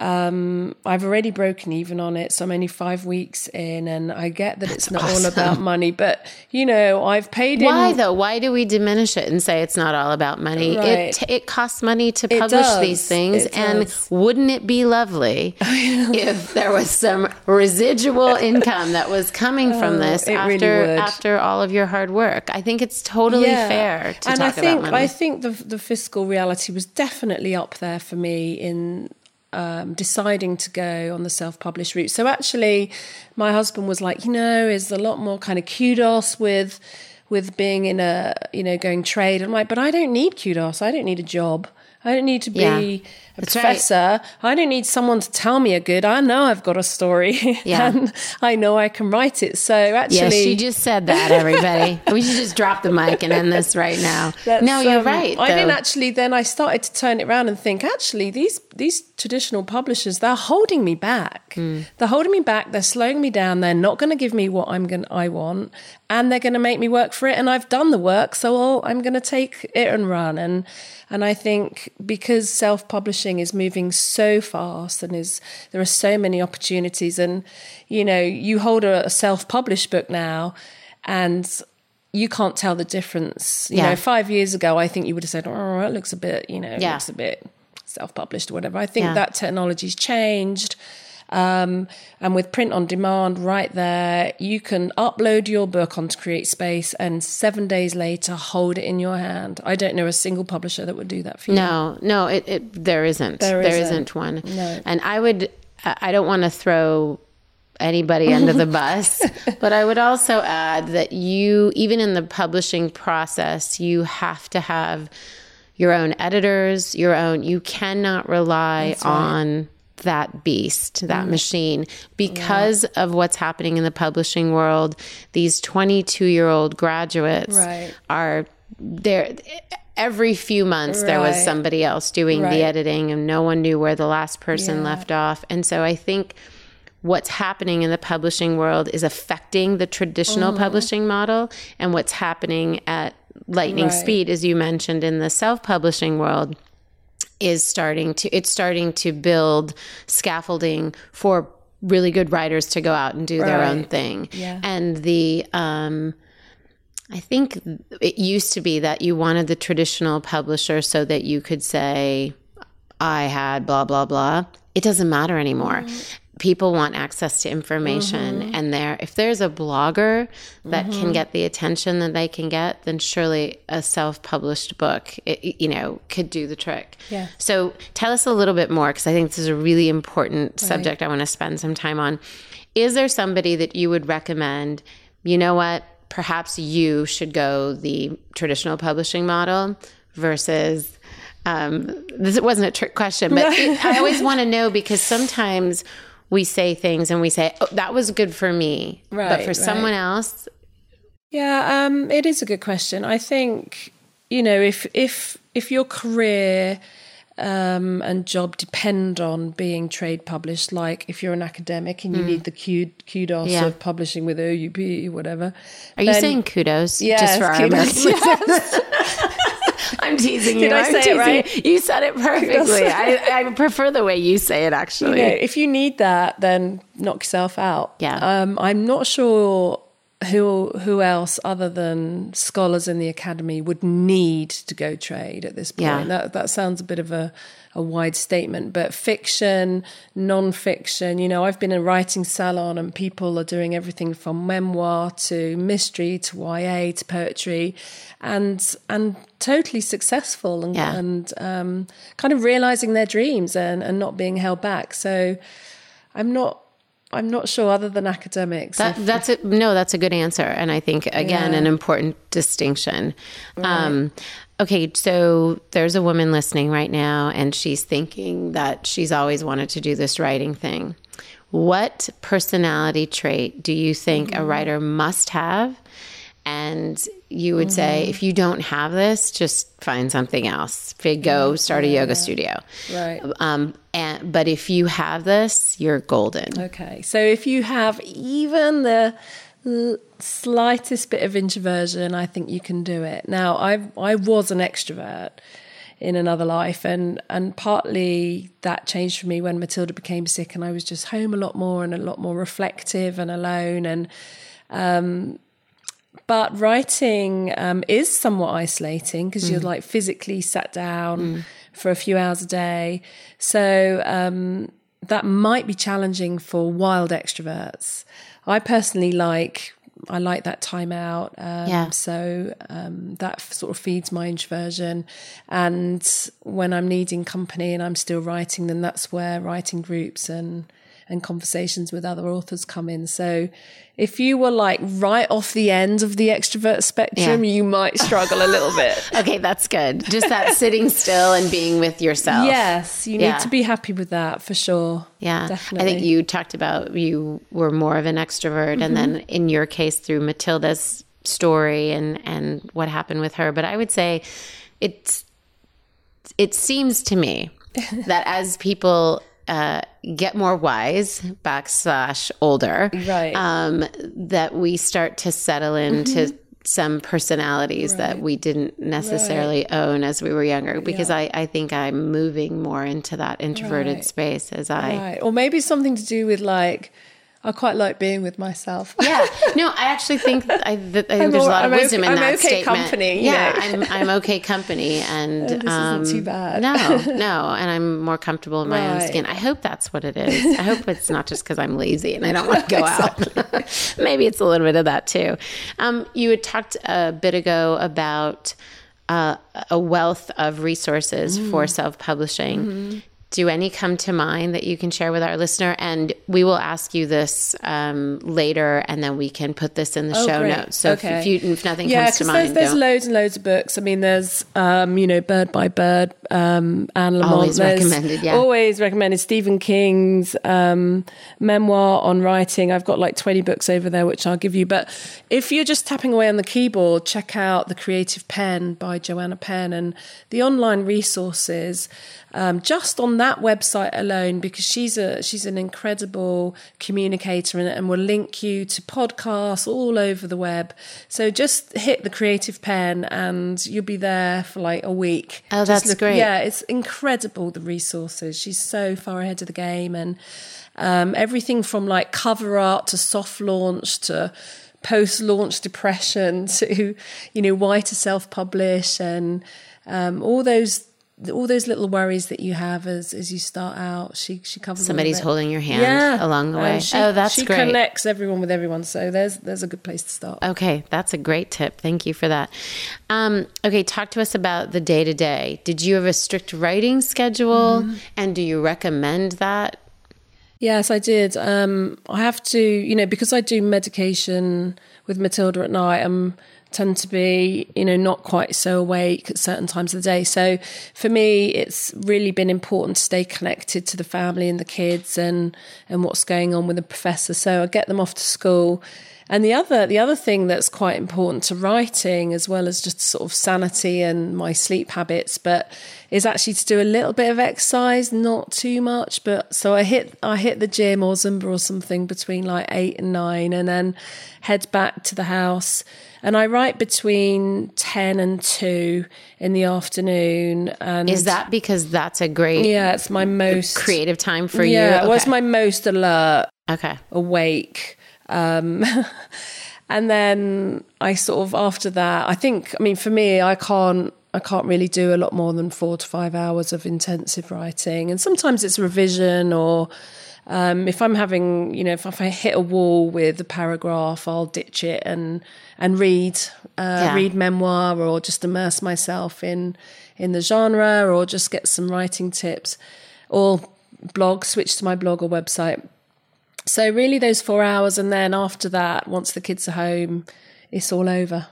um, I've already broken even on it, so I'm only five weeks in, and I get that it's not awesome. all about money. But you know, I've paid. In. Why in, though? Why do we diminish it and say it's not all about money? Right. It it costs money to publish these things, it and does. wouldn't it be lovely if there was some residual income that was coming from Oh, this it really after after all of your hard work? I think it's totally Yeah. fair to and I think. I think the the fiscal reality was definitely up there for me in um, deciding to go on the self-published route. So actually, my husband was like, you know, is a lot more kind of kudos with with being in a you know going trade. I'm like, but I don't need kudos. I don't need a job. I don't need to be Yeah. That's. I don't need someone to tell me a good. I know I've got a story, Yeah. and I know I can write it. So actually, Yes, she just said that, everybody. we should just drop the mic and end this right now. That's, no, you're um, right. I didn't actually. Then I started to turn it around and think, actually, these these traditional publishers, they're holding me back. Hmm. They're holding me back. They're slowing me down. They're not going to give me what I'm going I want, and they're going to make me work for it. And I've done the work, so I'll, I'm going to take it and run. And and I think because self publishing is moving so fast, and is there are so many opportunities, and you know, you hold a, a self published book now, and you can't tell the difference. You Yeah. know, five years ago, I think you would have said, "Oh, it looks a bit, you know, it looks a bit self-published or whatever." I think Yeah. that technology's changed, um, and with print on demand, right there, you can upload your book onto CreateSpace, and seven days later, hold it in your hand. I don't know a single publisher that would do that for you. No, no, it, it there isn't. There there isn't. isn't one. No. And I would I I don't want to throw anybody under the bus, but I would also add that you even in the publishing process, you have to have your own editors, your own you cannot rely right. on that beast, that machine, because of what's happening in the publishing world. These 22 year old graduates Right. are there. Every few months, there was somebody else doing Right. the editing, and no one knew where the last person Yeah. left off. And so I think what's happening in the publishing world is affecting the traditional Mm-hmm. publishing model, and what's happening at lightning Right. speed, as you mentioned, in the self publishing world is starting to it's starting to build scaffolding for really good writers to go out and do their own thing. Yeah. And the um I think it used to be that you wanted the traditional publisher so that you could say I had blah blah blah. It doesn't matter anymore. People want access to information and there if there's a blogger that can get the attention that they can get, then surely a self-published book it, you know could do the trick. Yeah. So tell us a little bit more because I think this is a really important subject I want to spend some time on. Is there somebody that you would recommend, you know what, perhaps you should go the traditional publishing model versus um, this wasn't a trick question, but it- I always want to know because sometimes we say things and we say, oh, that was good for me. but for right. someone else, Yeah, um, it is a good question. I think you know if if if your career um, and job depend on being trade published, like if you're an academic and you mm. need the kudos yeah. of publishing with OUP, whatever. Are you saying kudos? Yeah, just for our kudos. Yes. I'm teasing you. Did I say it right? You. you said it perfectly. I, I, prefer the way you say it, actually. You know, if you need that, then knock yourself out. Yeah. Um, I'm not sure who who else other than scholars in the academy would need to go trade at this point? Yeah. That that sounds a bit of a, a wide statement, but fiction, non-fiction, you know, I've been in a writing salon and people are doing everything from memoir to mystery to YA to poetry and and totally successful and, yeah. and um, kind of realizing their dreams and, and not being held back. So I'm not I'm not sure, other than academics. That, if, that's a, no, that's a good answer, and I think again yeah. an important distinction. Right. Um, okay, so there's a woman listening right now, and she's thinking that she's always wanted to do this writing thing. What personality trait do you think mm-hmm. a writer must have? And you would mm-hmm. say, if you don't have this, just find something else. Go start a yoga studio. Right. Um, and, but if you have this, you're golden. Okay. So if you have even the slightest bit of introversion, I think you can do it. Now, I I was an extrovert in another life, and and partly that changed for me when Matilda became sick, and I was just home a lot more and a lot more reflective and alone, and um, but writing um, is somewhat isolating because mm. you're like physically sat down mm. for a few hours a day. So um, that might be challenging for wild extroverts. I personally like I like that time out. Um, yeah. So um, that sort of feeds my introversion. And when I'm needing company and I'm still writing, then that's where writing groups and and conversations with other authors come in. So if you were like right off the end of the extrovert spectrum, yeah. you might struggle a little bit. okay, that's good. Just that sitting still and being with yourself. Yes, you yeah. need to be happy with that for sure. Yeah, definitely. I think you talked about you were more of an extrovert, mm-hmm. and then in your case through Matilda's story and and what happened with her. But I would say it's it seems to me that as people uh, get more wise backslash older right um, that we start to settle into mm-hmm. some personalities right. that we didn't necessarily right. own as we were younger because yeah. I, I think i'm moving more into that introverted right. space as i or maybe something to do with like I quite like being with myself. yeah, no, I actually think I, I think there's a lot of wisdom okay, in that I'm okay statement. Company, yeah, I'm I'm okay company, and oh, this um, isn't too bad. no, no, and I'm more comfortable in my right. own skin. I hope that's what it is. I hope it's not just because I'm lazy and I don't want to go out. Maybe it's a little bit of that too. Um, you had talked a bit ago about. Uh, a wealth of resources mm. for self publishing. Mm-hmm do any come to mind that you can share with our listener? And we will ask you this um, later, and then we can put this in the oh, show great. notes. So okay. if, you, if nothing yeah, comes to mind, there's, there's loads and loads of books. I mean, there's um, you know, Bird by Bird, um, Anne Lamott. Always there's recommended, yeah. Always recommended. Stephen King's um, memoir on writing. I've got like 20 books over there, which I'll give you. But if you're just tapping away on the keyboard, check out The Creative Penn by Joanna Penn and the online resources um, just on that website alone because she's a she's an incredible communicator and, and, will link you to podcasts all over the web. So just hit the Creative Penn and you'll be there for like a week. Oh, that's look, great. Yeah, it's incredible the resources. She's so far ahead of the game and um, everything from like cover art to soft launch to post launch depression to you know why to self publish and um, all those all those little worries that you have as as you start out, she she covers. Somebody's holding your hand yeah. along the way. She, oh, that's she great. She connects everyone with everyone, so there's there's a good place to start. Okay, that's a great tip. Thank you for that. Um, okay, talk to us about the day to day. Did you have a strict writing schedule, mm-hmm. and do you recommend that? Yes, I did. Um, I have to, you know, because I do medication with Matilda at night. I'm tend to be, you know, not quite so awake at certain times of the day. So for me, it's really been important to stay connected to the family and the kids and, and what's going on with the professor. So I get them off to school. And the other, the other thing that's quite important to writing, as well as just sort of sanity and my sleep habits, but is actually to do a little bit of exercise, not too much. But so I hit, I hit the gym or Zumba or something between like eight and nine, and then head back to the house and I write between 10 and 2 in the afternoon. And Is that because that's a great Yeah, it's my most creative time for you? yeah, you? it was my most alert, Okay. awake. Um, and then I sort of after that, I think I mean for me, I can't I can't really do a lot more than 4 to 5 hours of intensive writing. And sometimes it's revision or um, if I'm having, you know, if, if, I hit a wall with a paragraph, I'll ditch it and and read uh, yeah. read memoir or just immerse myself in in the genre or just get some writing tips or blog, switch to my blog or website. So really, those four hours, and then after that, once the kids are home, it's all over.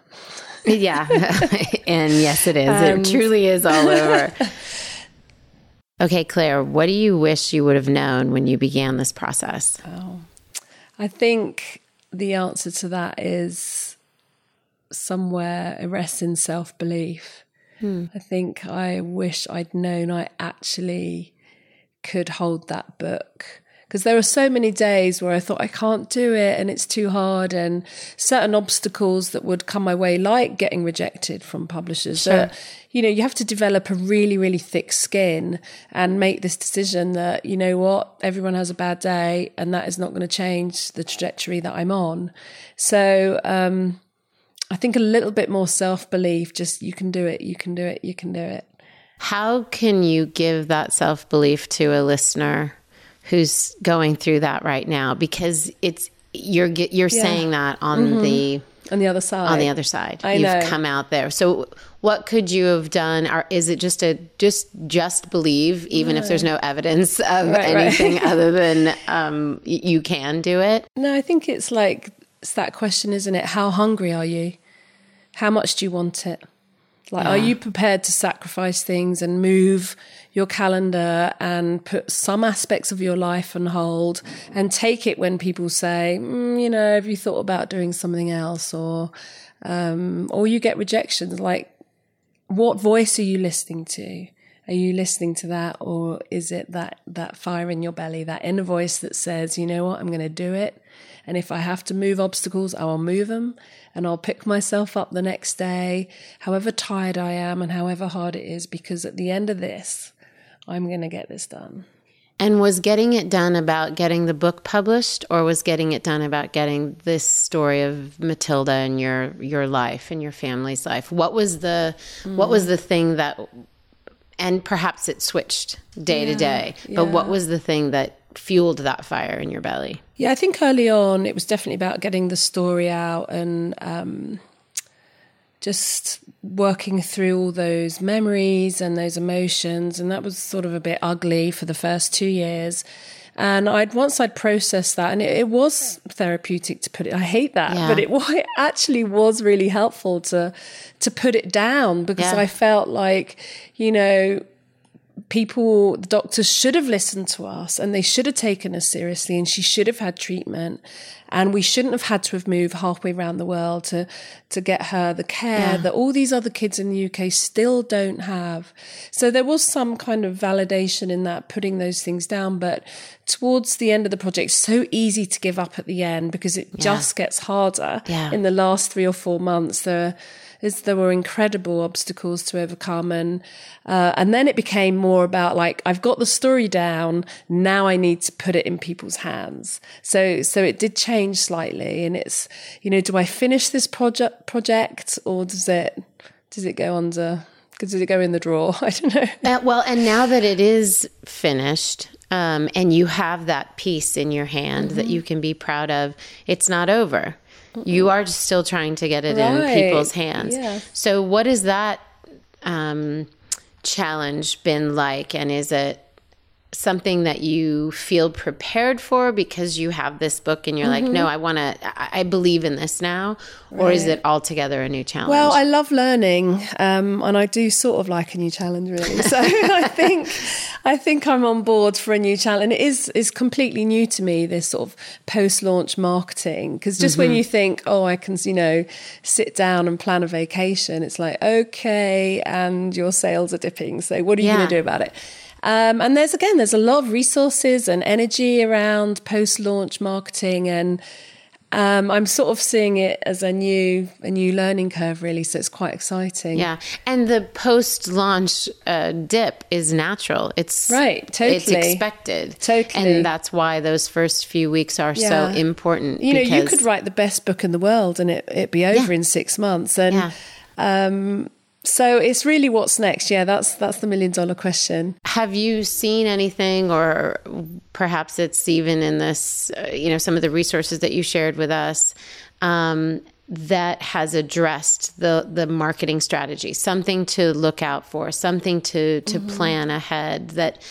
yeah, and yes, it is. Um, it truly is all over. Okay, Claire, what do you wish you would have known when you began this process? Oh, I think the answer to that is somewhere it rests in self belief. Hmm. I think I wish I'd known I actually could hold that book because there are so many days where I thought I can't do it and it's too hard and certain obstacles that would come my way like getting rejected from publishers sure. Uh, you know you have to develop a really really thick skin and make this decision that you know what everyone has a bad day and that is not going to change the trajectory that I'm on. So um, I think a little bit more self belief just you can do it you can do it you can do it. How can you give that self belief to a listener who's going through that right now because it's you're you're yeah. saying that on mm-hmm. the on the other side on the other side I you've know. come out there so what could you have done or is it just a just just believe even no. if there's no evidence of right, anything right. other than um, you can do it no i think it's like it's that question isn't it how hungry are you how much do you want it like, yeah. are you prepared to sacrifice things and move your calendar and put some aspects of your life on hold and take it when people say, mm, you know, have you thought about doing something else? Or, um, or you get rejections. Like, what voice are you listening to? Are you listening to that, or is it that that fire in your belly, that inner voice that says, you know what, I'm going to do it, and if I have to move obstacles, I will move them and I'll pick myself up the next day, however tired I am and however hard it is, because at the end of this, I'm going to get this done. And was getting it done about getting the book published, or was getting it done about getting this story of Matilda and your your life and your family's life? What was the mm. what was the thing that, and perhaps it switched day yeah, to day, but yeah. what was the thing that fueled that fire in your belly? Yeah, I think early on it was definitely about getting the story out and um, just working through all those memories and those emotions. And that was sort of a bit ugly for the first two years. And I'd once I'd processed that, and it, it was therapeutic to put it. I hate that, yeah. but it, it, actually was really helpful to to put it down because yeah. I felt like, you know, people, the doctors should have listened to us and they should have taken us seriously and she should have had treatment. And we shouldn't have had to have moved halfway around the world to, to get her the care yeah. that all these other kids in the UK still don't have. So there was some kind of validation in that, putting those things down. But towards the end of the project, so easy to give up at the end because it yeah. just gets harder yeah. in the last three or four months. There, is there were incredible obstacles to overcome. And uh, and then it became more about like I've got the story down now I need to put it in people's hands. So so it did change slightly. And it's you know do I finish this project project or does it does it go under does it go in the drawer? I don't know. Uh, well and now that it is finished um, and you have that piece in your hand mm-hmm. that you can be proud of it's not over you are still trying to get it right. in people's hands. Yeah. So, what has that um, challenge been like? And is it something that you feel prepared for because you have this book and you're mm-hmm. like, no, I want to, I, I, believe in this now? Right. Or is it altogether a new challenge? Well, I love learning um, and I do sort of like a new challenge, really. So I think, I think I'm on board for a new challenge. And it is, is completely new to me, this sort of post launch marketing. Because just mm-hmm. when you think, oh, I can, you know, sit down and plan a vacation, it's like, okay, and your sales are dipping. So what are you yeah. going to do about it? Um, and there's again, there's a lot of resources and energy around post-launch marketing, and um, I'm sort of seeing it as a new a new learning curve, really. So it's quite exciting. Yeah, and the post-launch uh, dip is natural. It's right, totally. It's expected, totally, and that's why those first few weeks are yeah. so important. You know, you could write the best book in the world, and it it be over yeah. in six months, and. Yeah. Um, so it's really what's next. Yeah, that's that's the million dollar question. Have you seen anything, or perhaps it's even in this, uh, you know, some of the resources that you shared with us um, that has addressed the the marketing strategy, something to look out for, something to to mm-hmm. plan ahead that.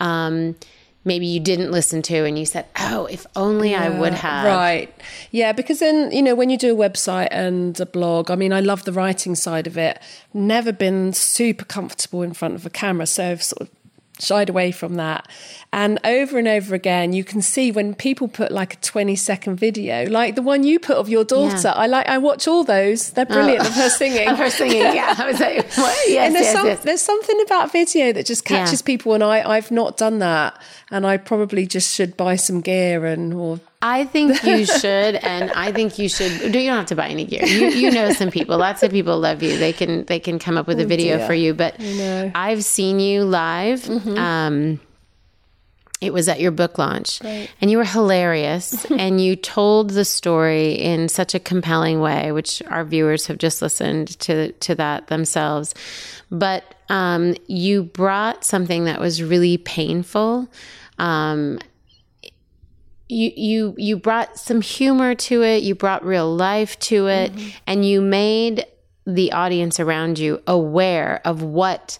Um, maybe you didn't listen to and you said, oh, if only yeah, I would have. Right. Yeah, because then, you know, when you do a website and a blog, I mean, I love the writing side of it. Never been super comfortable in front of a camera. So I've sort of shied away from that. And over and over again, you can see when people put like a 20 second video, like the one you put of your daughter. Yeah. I like, I watch all those. They're brilliant oh. of her oh. singing. of her singing, yeah. I was like, what? Yes, and there's, yes, some, yes. there's something about video that just catches yeah. people. And I, I've not done that. And I probably just should buy some gear and, or I think you should, and I think you should. You don't have to buy any gear. You, you know some people. Lots of people love you. They can they can come up with a oh, video dear. for you. But I've seen you live. Mm-hmm. Um, it was at your book launch, right. and you were hilarious, and you told the story in such a compelling way, which our viewers have just listened to to that themselves. But um, you brought something that was really painful. Um, you you you brought some humor to it you brought real life to it mm-hmm. and you made the audience around you aware of what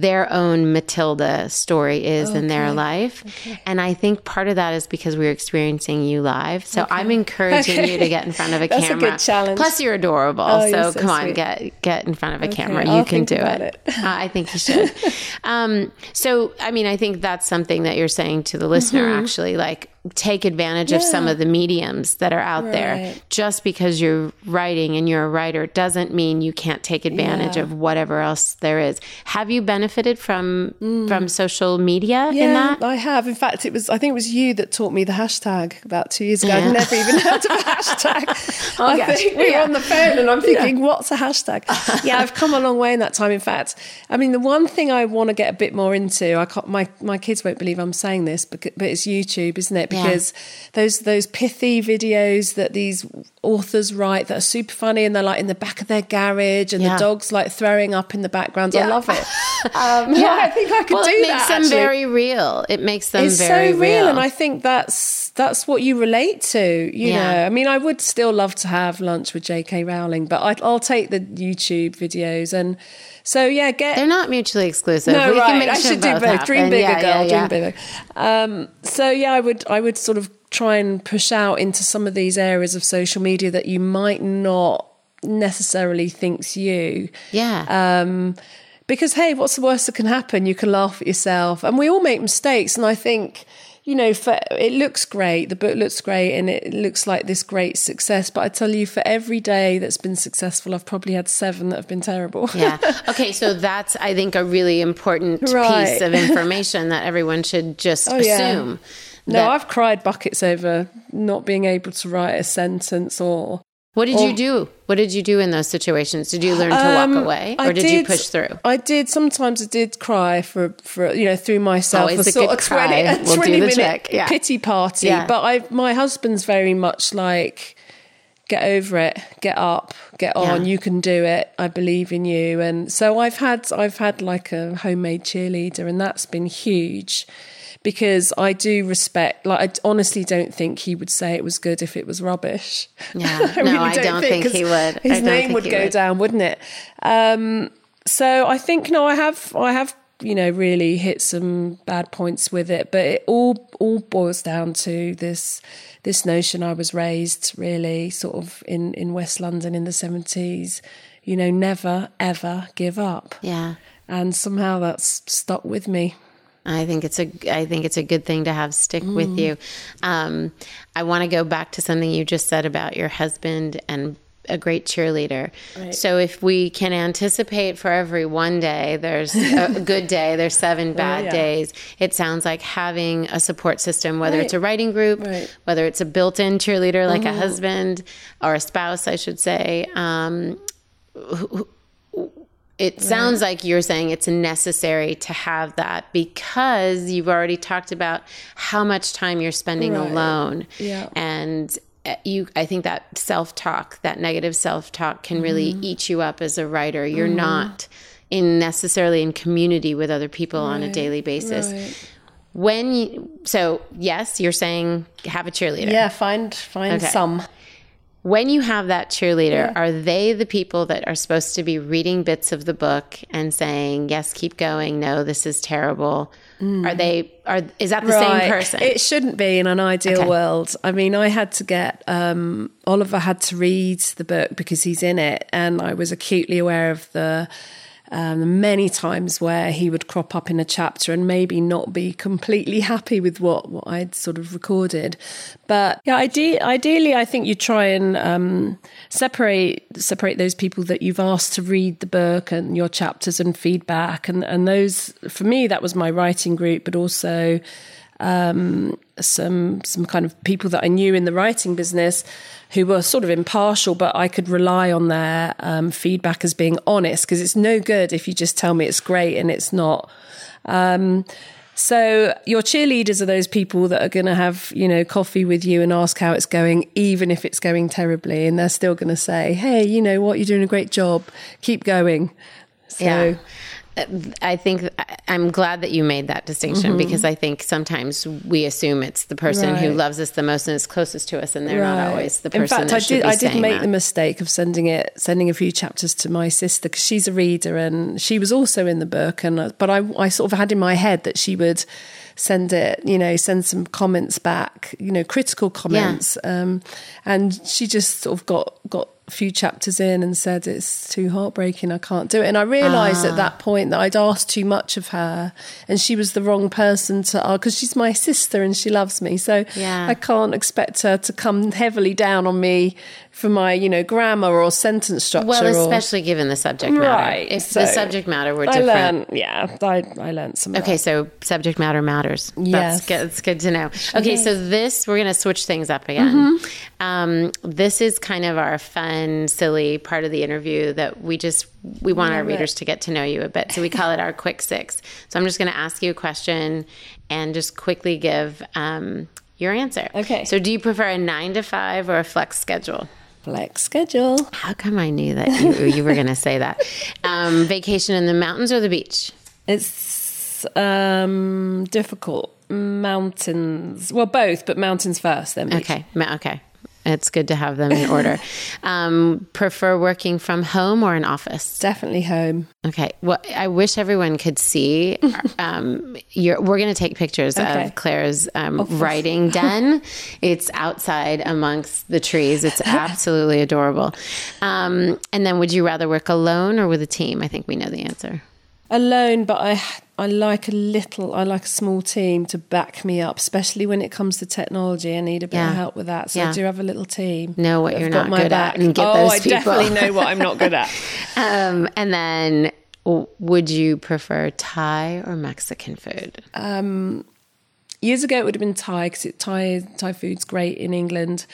their own Matilda story is okay. in their life. Okay. And I think part of that is because we're experiencing you live. So okay. I'm encouraging you to get in front of a That's camera. A good challenge. Plus you're adorable. Oh, so, so, come sweet. on, get get in front of a camera. I'll you can do it. it. uh, I think you should. um, so I mean I think that's something that you're saying to the listener mm-hmm. actually like take advantage yeah. of some of the mediums that are out right. there. Just because you're writing and you're a writer doesn't mean you can't take advantage yeah. of whatever else there is. Have you benefited from mm. from social media yeah, in that? I have. In fact, it was I think it was you that taught me the hashtag about two years ago. I'd never even heard of a hashtag. oh, I gosh. think we were on the phone and I'm thinking, what's a hashtag? yeah, I've come a long way in that time. In fact, I mean, the one thing I want to get a bit more into, I my my kids won't believe I'm saying this, but, but it's YouTube, isn't it? Because yeah. those those pithy videos that these authors write that are super funny and they're like in the back of their garage and yeah. the dog's like throwing up in the background. Yeah. I love it. Um, yeah, I think I could well, do that. It makes them actually. very real. It makes them it's very so real, real, and I think that's that's what you relate to. You yeah. know, I mean, I would still love to have lunch with J.K. Rowling, but I, I'll take the YouTube videos and. So yeah, get they're not mutually exclusive. No, we right. I should do both. Happen. Dream bigger, yeah, girl. Yeah. Dream bigger. Um, so yeah, I would I would sort of try and push out into some of these areas of social media that you might not necessarily thinks you. Yeah. Um, because hey, what's the worst that can happen? You can laugh at yourself, and we all make mistakes. And I think you know, for it looks great. The book looks great, and it looks like this great success. But I tell you, for every day that's been successful, I've probably had seven that have been terrible. yeah. Okay. So that's I think a really important right. piece of information that everyone should just oh, assume. Yeah. No, I've cried buckets over not being able to write a sentence or what did or, you do? What did you do in those situations? Did you learn to um, walk away, or did, did, you push through? I did. Sometimes I did cry for for you know through myself. Always a, a sort of twenty, a we'll 20 minute yeah. pity party. Yeah. But I, my husband's very much like, get over it, get up, get on. Yeah. You can do it. I believe in you. And so I've had I've had like a homemade cheerleader, and that's been huge because I do respect. Like, I honestly don't think he would say it was good if it was rubbish. Yeah, I no, I don't, don't think, think he would. His name would go would. down, wouldn't it? Um, so I think no, I have, I have you know, really hit some bad points with it. But it all all boils down to this this notion I was raised really sort of in in West London in the seventies. You know, never ever give up. Yeah. And somehow that's stuck with me. I think it's a I think it's a good thing to have stick mm. with you. Um, I want to go back to something you just said about your husband and a great cheerleader. Right. So if we can anticipate for every one day, there's a good day, there's seven bad yeah. days. It sounds like having a support system, whether right. it's a writing group, right. whether it's a built-in cheerleader like mm-hmm. a husband or a spouse, I should say. Um, it sounds like you're saying it's necessary to have that because you've already talked about how much time you're spending alone. Yeah. And uh, you i think that self-talk that negative self-talk can really mm-hmm. eat you up as a writer you're mm-hmm. not in necessarily in community with other people right. on a daily basis right. when you so yes you're saying have a cheerleader yeah find find okay. some when you have that cheerleader yeah. are they the people that are supposed to be reading bits of the book and saying yes keep going no this is terrible Mm. Are they are is that the right. same person? It shouldn't be in an ideal okay. world. I mean, I had to get um, Oliver had to read the book because he's in it, and I was acutely aware of the um, many times where he would crop up in a chapter and maybe not be completely happy with what, what I'd sort of recorded. But yeah, ide- ideally, I think you try and um, separate separate those people that you've asked to read the book and your chapters and feedback, and and those for me that was my writing group, but also. Um, some some kind of people that I knew in the writing business who were sort of impartial, but I could rely on their um, feedback as being honest because it's no good if you just tell me it's great and it's not. Um, so your cheerleaders are those people that are going to have, you know, coffee with you and ask how it's going, even if it's going terribly, and they're still going to say, "Hey, you know what? You're doing a great job. Keep going." So. Yeah. I think I'm glad that you made that distinction mm-hmm. because I think sometimes we assume it's the person right. who loves us the most and is closest to us, and they're right. not always the person. In fact, I did. I did make that. the mistake of sending it, sending a few chapters to my sister because she's a reader and she was also in the book, and uh, but I, I sort of had in my head that she would send it, you know, send some comments back, you know, critical comments, yeah. um, and she just sort of got got few chapters in and said it's too heartbreaking i can't do it and i realized ah. at that point that i'd asked too much of her and she was the wrong person to ask because she's my sister and she loves me so yeah. i can't expect her to come heavily down on me for my, you know, grammar or sentence structure. Well, especially or, given the subject matter. Right. If so the subject matter were different. I learned, yeah, I, I learned some. Okay, so subject matter matters. Yes. That's good, that's good to know. Okay, yes. so this, we're going to switch things up again. Mm-hmm. Um, this is kind of our fun, silly part of the interview that we just, we want our readers it. to get to know you a bit. So we call it our quick six. So I'm just going to ask you a question and just quickly give um, your answer. Okay. So do you prefer a nine to five or a flex schedule? Flex schedule. How come I knew that you, you were going to say that? Um, vacation in the mountains or the beach? It's um, difficult. Mountains. Well, both, but mountains first, then beach. Okay. Okay. It's good to have them in order. um, prefer working from home or an office? Definitely home. Okay. Well, I wish everyone could see. Um, we're going to take pictures okay. of Claire's um, oh, writing den. it's outside amongst the trees. It's absolutely adorable. Um, and then, would you rather work alone or with a team? I think we know the answer alone, but I I like a little, I like a small team to back me up, especially when it comes to technology. I need a bit yeah. of help with that, so yeah. I do have a little team. Know what you're not good back. at, and get oh, those I definitely know what I'm not good at. um, and then, would you prefer Thai or Mexican food? Um, years ago, it would have been Thai because Thai Thai food's great in England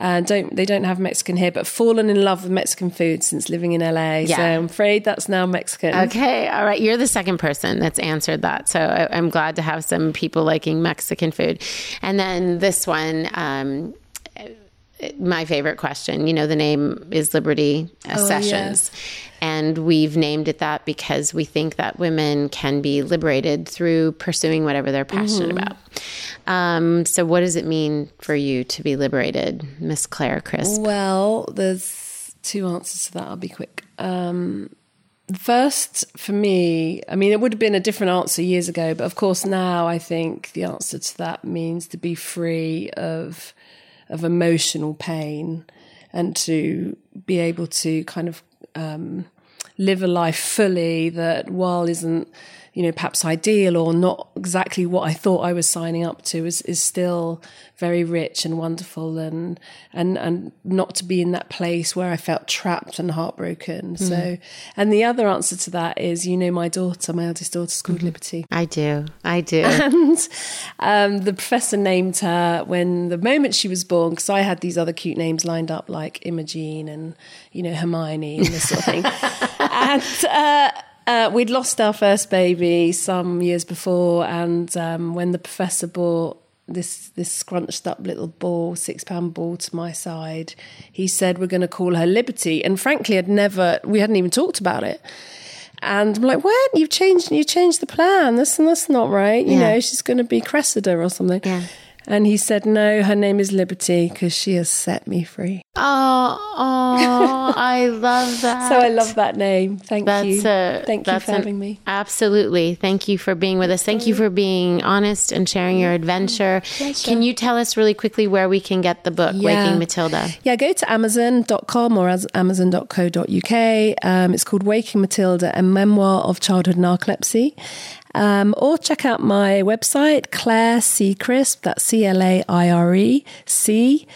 and don't they don't have Mexican here, but fallen in love with Mexican food since living in LA. Yeah. So I'm afraid that's now Mexican. Okay, all right. You're the second person that's answered that, so I, am glad to have some people liking Mexican food. And then this one. Um, my favorite question. You know, the name is Liberty oh, Sessions. Yes. And we've named it that because we think that women can be liberated through pursuing whatever they're passionate mm-hmm. about. Um, so, what does it mean for you to be liberated, Miss Claire Crisp? Well, there's two answers to that. I'll be quick. Um, First, for me, I mean, it would have been a different answer years ago, but of course, now I think the answer to that means to be free of of emotional pain and to be able to kind of um, live a life fully that while isn't you know, perhaps ideal or not exactly what I thought I was signing up to is, is still very rich and wonderful and, and, and not to be in that place where I felt trapped and heartbroken. Mm. So, and the other answer to that is, you know, my daughter, my eldest daughter's called mm-hmm. Liberty. I do. I do. And um, the professor named her when the moment she was born, because I had these other cute names lined up like Imogene and, you know, Hermione and this sort of thing. and, uh, uh, we'd lost our first baby some years before, and um, when the professor brought this this scrunched up little ball, six pound ball to my side, he said we're going to call her Liberty. And frankly, I'd never we hadn't even talked about it. And I'm like, what? You've changed you changed the plan. This and that's not right. You yeah. know, she's going to be Cressida or something. Yeah. And he said, No, her name is Liberty because she has set me free. Oh, oh I love that. so I love that name. Thank that's you. A, Thank you for having me. Absolutely. Thank you for being with us. Thank you for being honest and sharing your adventure. Pleasure. Can you tell us really quickly where we can get the book, yeah. Waking Matilda? Yeah, go to amazon.com or amazon.co.uk. Um, it's called Waking Matilda, a memoir of childhood narcolepsy. Um, or check out my website, Claire C. Crisp, that's C L A I R E C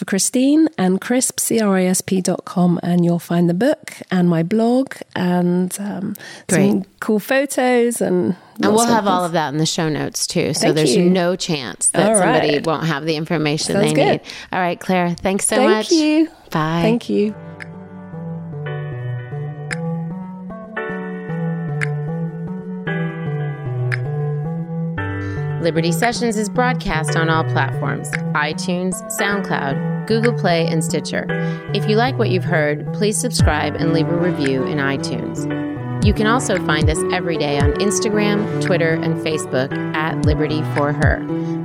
for Christine, and crisp, C-R-I-S-P.com, and you'll find the book and my blog and um, some cool photos and and we'll have all of that in the show notes too. So Thank there's you. no chance that somebody won't have the information Sounds they good. need. All right, Claire, thanks so Thank much. Thank you. Bye. Thank you. Liberty Sessions is broadcast on all platforms iTunes, SoundCloud, Google Play, and Stitcher. If you like what you've heard, please subscribe and leave a review in iTunes. You can also find us every day on Instagram, Twitter, and Facebook at Liberty for Her.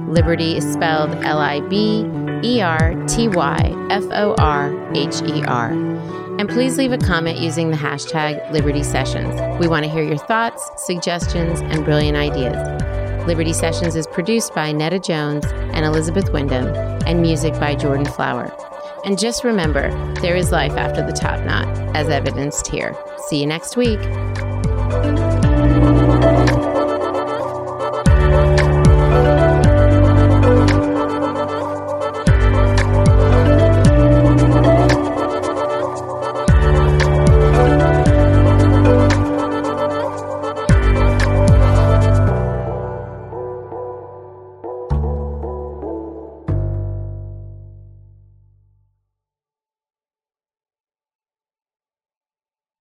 Liberty is spelled L I B E R T Y F O R H E R. And please leave a comment using the hashtag Liberty Sessions. We want to hear your thoughts, suggestions, and brilliant ideas. Liberty Sessions is produced by Netta Jones and Elizabeth Wyndham, and music by Jordan Flower. And just remember, there is life after the top knot, as evidenced here. See you next week.